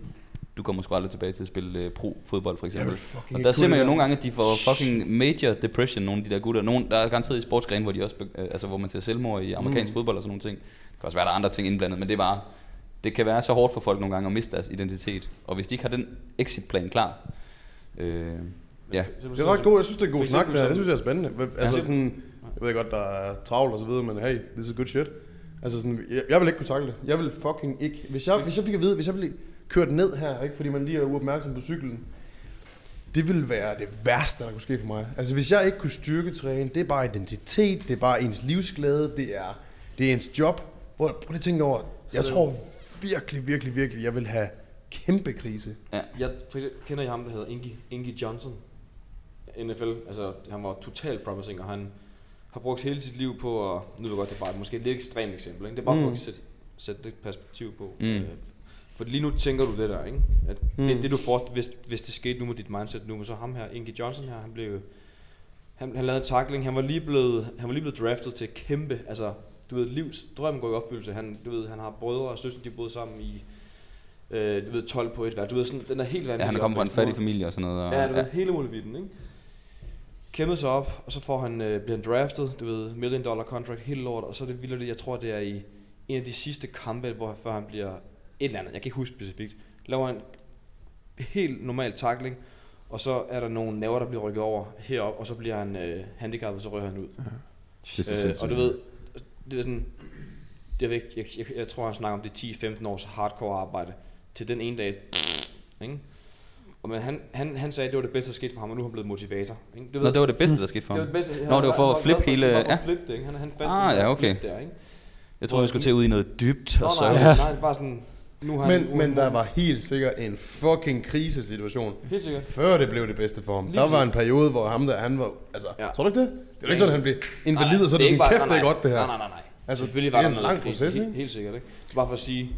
S2: du kommer sgu aldrig tilbage til at spille uh, pro-fodbold for eksempel. Og der ser man jo nogle gange, at de får fucking major depression, nogle af de der gutter. Nogle, der er garanteret i sportsgrene, hvor de også, øh, altså hvor man ser selvmord i amerikansk mm. fodbold og sådan nogle ting. Det kan også være, der er andre ting indblandet, men det er bare, det kan være så hårdt for folk nogle gange at miste deres identitet. Og hvis de ikke har den exit-plan klar, øh, ja,
S3: Det er ret godt. Jeg synes, det er god snak, det Det synes jeg er spændende. Altså
S4: Ja.
S3: sådan, jeg ved godt, der er travlt og så videre, men hey, this is good shit. Altså sådan, jeg, jeg vil ikke kunne takle det. Jeg vil fucking ikke. Hvis jeg, hvis jeg fik at vide, hvis jeg ville kørt ned her, ikke, fordi man lige er uopmærksom på cyklen, det ville være det værste, der kunne ske for mig. Altså hvis jeg ikke kunne styrketræne, det er bare identitet, det er bare ens livsglæde, det er, det er ens job. Prøv, prøv lige at tænke over, jeg
S4: det-
S3: tror virkelig, virkelig, virkelig, jeg vil have kæmpe krise.
S4: Jeg for eksempel, kender I ham, der hedder Ingi, Ingi Johnson? NFL, altså han var totalt promising, og han har brugt hele sit liv på at, nu ved jeg godt, det er bare et, måske et lidt ekstremt eksempel, ikke? det er bare for
S3: Mm.
S4: at sætte, sætte lidt perspektiv på.
S2: Mm.
S4: Øh, for lige nu tænker du det der, ikke? At
S3: Mm.
S4: mm. det, det du får, hvis, hvis det skete nu med dit mindset nu, men så ham her, Ingi Johnson her, han blev han, han lavede en tackling, han var lige blevet, han var lige blevet draftet til kæmpe, altså du ved, livs drøm går i opfyldelse. Han, du ved, han har brødre og søstre, de boede sammen i, øh, du ved, 12 på et værk. Du ved, sådan, den er helt vanvittig.
S2: ja han er kommet fra en fattig familie og sådan noget. Og,
S4: Ja, du ved, hele muligheden, ikke? Kæmpede sig op, og så får han, øh, bliver han draftet, du ved, million dollar contract, hele lort, og så er det vildt, jeg tror, det er i en af de sidste kampe, hvor før han bliver et eller andet, jeg kan ikke huske specifikt, laver en helt normal tackling, og så er der nogle næver, der bliver rykket over herop, og så bliver han øh, handicappet, og så rører han ud.
S5: Det er så
S4: Øh, og du ved, det er sådan, jeg, ved ikke, jeg, jeg, jeg tror, han snakker om det 10-15 års hardcore arbejde, til den ene dag, ikke? Og men han, han, han sagde, at det var det bedste, der skete for ham, og nu er han blevet motivator. Ikke?
S2: Nå, det var det bedste, der skete for
S4: det
S2: ham.
S4: var det bedste.
S2: Nå, det var for at flippe hele...
S4: Det var for
S2: Ja.
S4: at flippe det, ikke? Han, han fandt
S2: Ah,
S4: der
S2: ja, okay.
S4: flip Der, ikke?
S2: Jeg troede, vi skulle til ud i noget dybt,
S4: Nå,
S2: og så...
S4: nej, nej, nej, bare sådan... Nu har han,
S3: Men, men der var helt sikkert en fucking krisesituation.
S4: Helt sikkert.
S3: Før det blev det bedste for ham.
S4: Lige
S3: der var en periode, hvor ham der, han var... Altså,
S4: Ja.
S3: tror du ikke det? Det er jo ikke sådan, at han blev invalid, og så er det sådan, kæft, det er godt det her.
S4: Nej, nej, nej. nej.
S3: Altså,
S4: Selvfølgelig
S3: det
S4: var
S3: er
S4: der
S3: en
S4: noget
S3: proces,
S4: helt, helt sikkert. Ikke? Bare for at sige,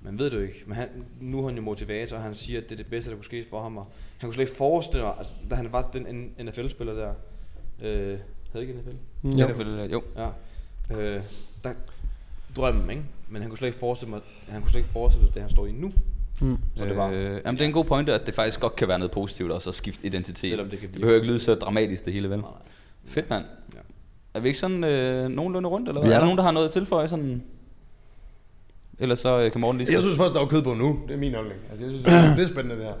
S4: man ved det jo ikke, men han, nu er han jo motivator, og han siger, at det er det bedste, der kunne ske for ham. Og han kunne slet ikke forestille sig, altså, da han var den NFL-spiller der, øh, havde ikke NFL?
S2: Ja, det er vel- jo.
S4: Ja. Øh, der, drømmen, ikke? Men han kunne slet ikke forestille mig, han kunne slet ikke forestille det, han står i nu.
S1: Mm.
S4: Så det var,
S2: Øh, jamen, det er en god pointe, at det faktisk godt kan være noget positivt også at skifte identitet.
S4: Selvom det kan
S2: det
S4: blive-
S2: behøver ikke lyde så dramatisk det hele, vel?
S4: Nej, nej.
S2: Fedt, mand.
S4: Ja.
S2: Er vi ikke sådan øh, nogenlunde rundt, eller hvad?
S5: er
S2: Er der
S5: der.
S2: nogen, der har noget at tilføje? Sådan? Ellers så øh, kan Morten lige
S3: Jeg synes først, der var kød på nu. Det er min holdning. Altså, jeg synes, [clears throat] det er spændende, det her.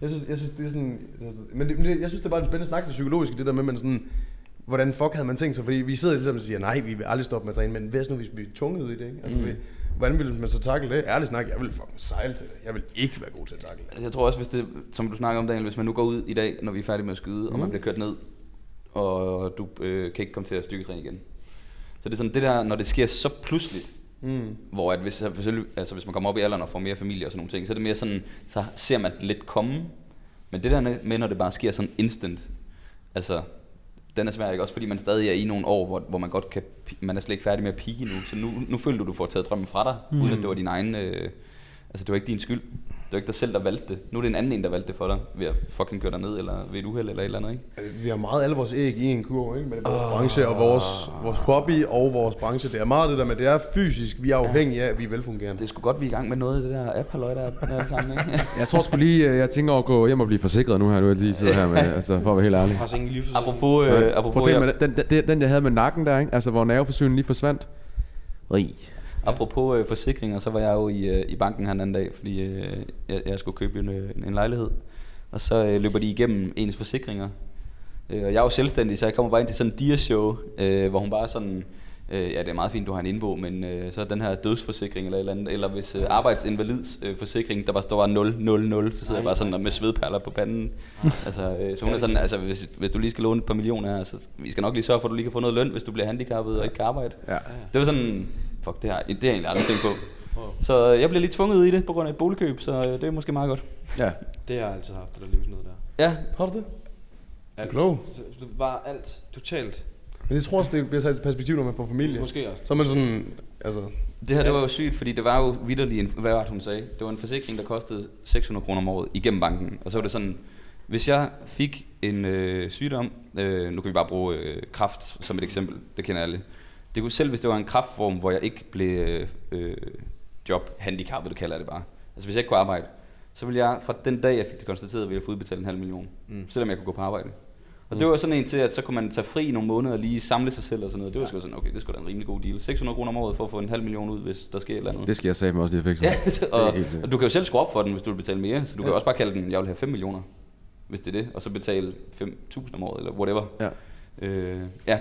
S3: Jeg synes, jeg synes det er sådan... Altså, men, det, jeg synes, det er bare en spændende snak, det psykologiske, det der med, man sådan... Hvordan fuck havde man tænkt sig? Fordi vi sidder ligesom og siger, nej, vi vil aldrig stoppe med at træne, men hvad nu, hvis vi er tvunget ud i det, ikke? Altså, mm. hvordan ville man så takle det? Ærligt snak, jeg vil fucking sejle til det. Jeg vil ikke være god til at takle det.
S2: Altså, jeg tror også, hvis det, som du snakker om, Daniel, hvis man nu går ud i dag, når vi er færdige med at skyde, mm. og man bliver kørt ned, og du øh, kan ikke komme til at styrketræne igen. Så det er sådan, det der, når det sker så pludseligt,
S3: Mm.
S2: hvor at hvis, altså hvis man kommer op i alderen og får mere familie og sådan nogle ting, så er det mere sådan, så ser man det lidt komme. Men det der med, når det bare sker sådan instant, altså, den er svær, ikke? Også fordi man stadig er i nogle år, hvor, hvor man godt kan, man er slet ikke færdig med at pige nu. Så nu, nu føler du, du får taget drømmen fra dig, mm. uden at det var din egen, øh, altså det var ikke din skyld. Det var ikke dig selv, der valgte det. Nu er det en anden en, der valgte det for dig, ved at fucking køre dig ned, eller ved et uheld, eller et eller andet, ikke?
S3: Altså, Vi har meget alle vores æg i en kurv, ikke? Med vores oh. branche og vores, vores hobby og vores branche. Det er meget det der med, det er fysisk. Vi er afhængige af, at vi er velfungerende.
S2: Det skulle godt, vi er i gang med noget af det der app halløj der er sammen, ikke? [laughs]
S5: Jeg tror sgu lige, øh, jeg tænker over at gå hjem og blive forsikret nu her, nu er jeg lige sidder her med, [laughs] altså for at være helt ærlig.
S4: Jeg har så ingen livsforsikring.
S2: apropos, øh, apropos, jeg,
S5: tænke med den, den, den, jeg havde med nakken der, ikke? Altså hvor nerveforsyningen lige forsvandt. Rig.
S2: Apropos øh, forsikringer, så var jeg jo i, øh, i banken her den anden dag, fordi øh, jeg, jeg skulle købe en, øh, en lejlighed. Og så øh, løber de igennem ens forsikringer. Øh, og jeg er jo selvstændig, så jeg kommer bare ind til sådan en dia-show, øh, hvor hun bare sådan, øh, ja det er meget fint, du har en indbo, men øh, så er den her dødsforsikring eller eller andet, eller hvis øh, arbejdsinvalids øh, forsikring, der bare står bare 0, 0, 0, så sidder jeg bare sådan der med svedperler på panden. altså, øh, så hun er sådan, altså hvis, hvis du lige skal låne et par millioner så vi skal nok lige sørge for, at du lige kan få noget løn, hvis du bliver handicappet og ikke kan arbejde.
S5: Ja.
S2: Det var sådan, fuck det har, det har jeg egentlig aldrig tænkt på. Så jeg blev lidt tvunget ud i det på grund af et boligkøb, så øh, det er måske meget godt.
S5: Ja.
S4: Det har jeg altid haft, det der livsnød der.
S2: Ja,
S3: Har du det?
S4: Alt.
S3: Klog.
S4: Bare alt, totalt.
S3: Men jeg tror også, det bliver sat i perspektiv, når man får familie.
S4: Måske også.
S3: Så er man sådan, altså...
S2: det her det var jo sygt, fordi det var jo vidderligt, en, hvad var det hun sagde? Det var en forsikring, der kostede 600 kroner om året igennem banken. Og så var det sådan, hvis jeg fik en øh, sygdom, øh, nu kan vi bare bruge øh, kraft som et eksempel, det kender alle. Det kunne selv, hvis det var en kraftform, hvor jeg ikke blev øh, øh, jobhandicappet, det kalder det bare. Altså hvis jeg ikke kunne arbejde, så ville jeg fra den dag, jeg fik det konstateret, ville jeg få udbetalt en halv million. Mm. Selvom jeg kunne gå på arbejde. Og det var sådan en til, at så kunne man tage fri nogle måneder og lige samle sig selv og sådan noget. Det var sgu sådan, okay, det skulle da en rimelig god deal. 600 kroner om året for at få en halv million ud, hvis der sker et eller andet.
S5: Det skal jeg sige også lige fikse.
S2: Ja, [laughs] og, og du kan jo selv skrue op for den, hvis du vil betale mere. Så du kan også bare kalde den, jeg vil have 5 millioner, hvis det er det. Og så betale 5.000 om året, eller whatever.
S5: Ja.
S2: Øh, ja.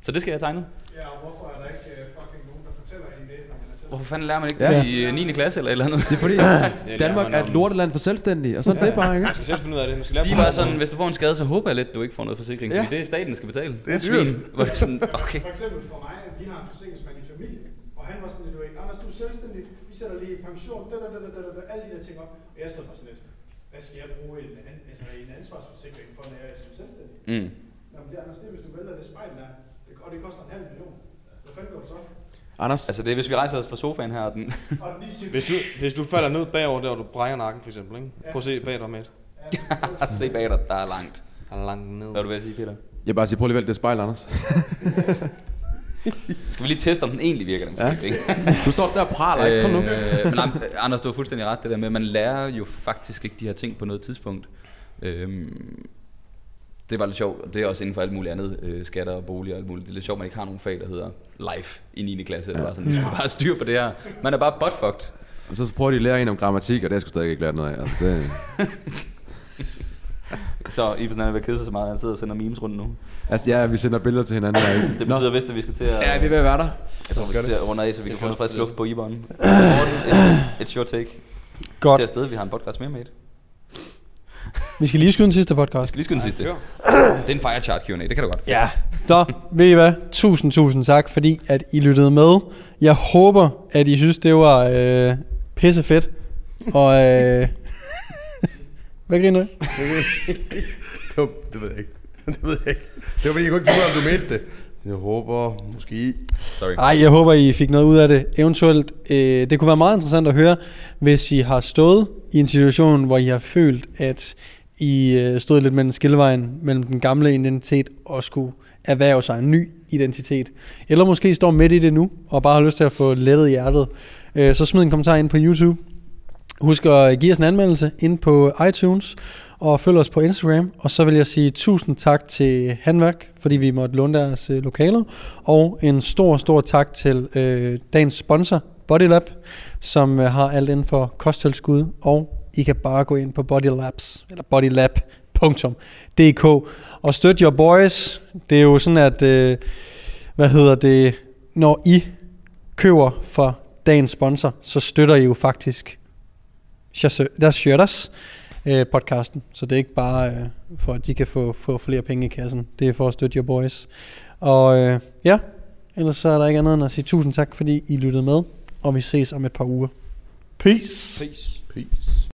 S2: Så det skal jeg tegne.
S6: Ja, og hvorfor er der ikke uh, fucking nogen, der fortæller en det, når man er selv?
S2: Hvorfor fanden lærer man ikke
S5: Ja.
S2: det i øh, 9. klasse eller et eller andet?
S5: Det er fordi, [laughs] Danmark er et lorteland for selvstændige, og sådan er det bare, ikke?
S4: Man skal selv finde ud af det. Man skal lære
S2: De var sådan, hvis du får en skade, så håber jeg lidt, du ikke får noget forsikring.
S5: Ja.
S2: Fordi det er staten, der skal betale.
S3: Det er dyrt.
S2: Hvor det er sådan, [laughs] okay.
S6: For eksempel for mig, vi har en forsikringsmand i familie, og han var sådan lidt, du ved, Anders, du er selvstændig, vi sætter lige pension, da, da, da, da, da, da, alle de der ting op. Og jeg stod bare sådan lidt, hvad skal jeg bruge en, an, altså en ansvarsforsikring for, når jeg er som selvstændig?
S2: Mm.
S6: Nå, men det er Anders, det er, hvis du vælger det spejl der, og det koster en halv million. Hvad fanden gør du så?
S5: Anders,
S2: Altså det er, hvis vi rejser os fra sofaen her, og den,
S6: Og den lige siger,
S4: Hvis du, hvis du falder ned bagover der, og du brækker nakken for eksempel, ikke? Prøv at se bag dig med. [laughs]
S2: se bag dig, der er langt.
S4: Der er langt ned.
S2: Hvad er du ved at sige, Peter?
S5: jeg bare sige, prøv lige at det spejl, Anders. [laughs]
S2: Skal vi lige teste, om den egentlig virker, den
S5: Ja.
S2: forsikring?
S5: Du står der og praler, ikke? Kom nu.
S2: Øh, men Anders, du har fuldstændig ret det der med, at man lærer jo faktisk ikke de her ting på noget tidspunkt. Øhm, det var lidt sjovt, og det er også inden for alt muligt andet, øh, skatter og bolig og alt muligt. Det er lidt sjovt, at man ikke har nogen fag, der hedder life i 9. klasse. Ja. Det var sådan, skal bare styr på det her. Man er bare buttfucked.
S5: Og så prøver de at lære en om grammatik, og det har jeg sgu stadig ikke lært noget af. Altså, det, [laughs]
S2: Så Ibsen han er ved at kede sig så meget, at han sidder og sender memes rundt nu.
S5: Altså ja, vi sender billeder til hinanden. her.
S2: Det betyder vist, at vi skal til at...
S5: Ja, vi er ved at være der.
S2: Jeg tror, vi skal til at runde af, så vi kan få noget frisk luft på Ibon. [laughs] Et, et short take.
S1: Godt.
S2: Til afsted, vi har en podcast mere med. Jeg
S1: Vi skal lige skyde den sidste podcast.
S2: skal lige skyde den sidste. Det er en fire chart Q&A, det kan du godt.
S1: Ja. Så, ved I hvad? Tusind, tusind tak, fordi at I lyttede med. Jeg håber, at I synes, det var øh, pisse fedt. Og øh, [laughs] hvad griner du? [laughs]
S3: Det, var, det ved jeg ikke. [laughs] Det ved jeg ikke. Det var fordi, jeg kunne ikke finde ud af, om du mente det. Jeg håber, måske...
S2: Sorry.
S1: Ej, jeg håber, I fik noget ud af det. Eventuelt, øh, det kunne være meget interessant at høre, hvis I har stået i en situation, hvor I har følt, at i øh, stod lidt mellem skillevejen mellem den gamle identitet og skulle erhverve sig en ny identitet. Eller måske står midt i det nu, og bare har lyst til at få lettet hjertet. Øh, så smid en kommentar ind på YouTube. Husk at give os en anmeldelse ind på iTunes, og følg os på Instagram. Og så vil jeg sige tusind tak til Handværk, fordi vi måtte låne deres øh, lokaler. Og en stor, stor tak til øh, dagens sponsor, Bodylab, som øh, har alt inden for kosttilskud. Og i kan bare gå ind på Bodylabs, eller bodylab.dk og støtte your boys. Det er jo sådan, at, øh, hvad hedder det, når I køber for dagens sponsor, så støtter I jo faktisk deres shirters øh, podcasten. Så det er ikke bare øh, for, at de kan få, få flere penge i kassen. Det er for at støtte your boys. Og øh, ja, ellers så er der ikke andet end at sige tusind tak, fordi I lyttede med. Og vi ses om et par uger. Peace.
S4: Peace.
S3: Peace.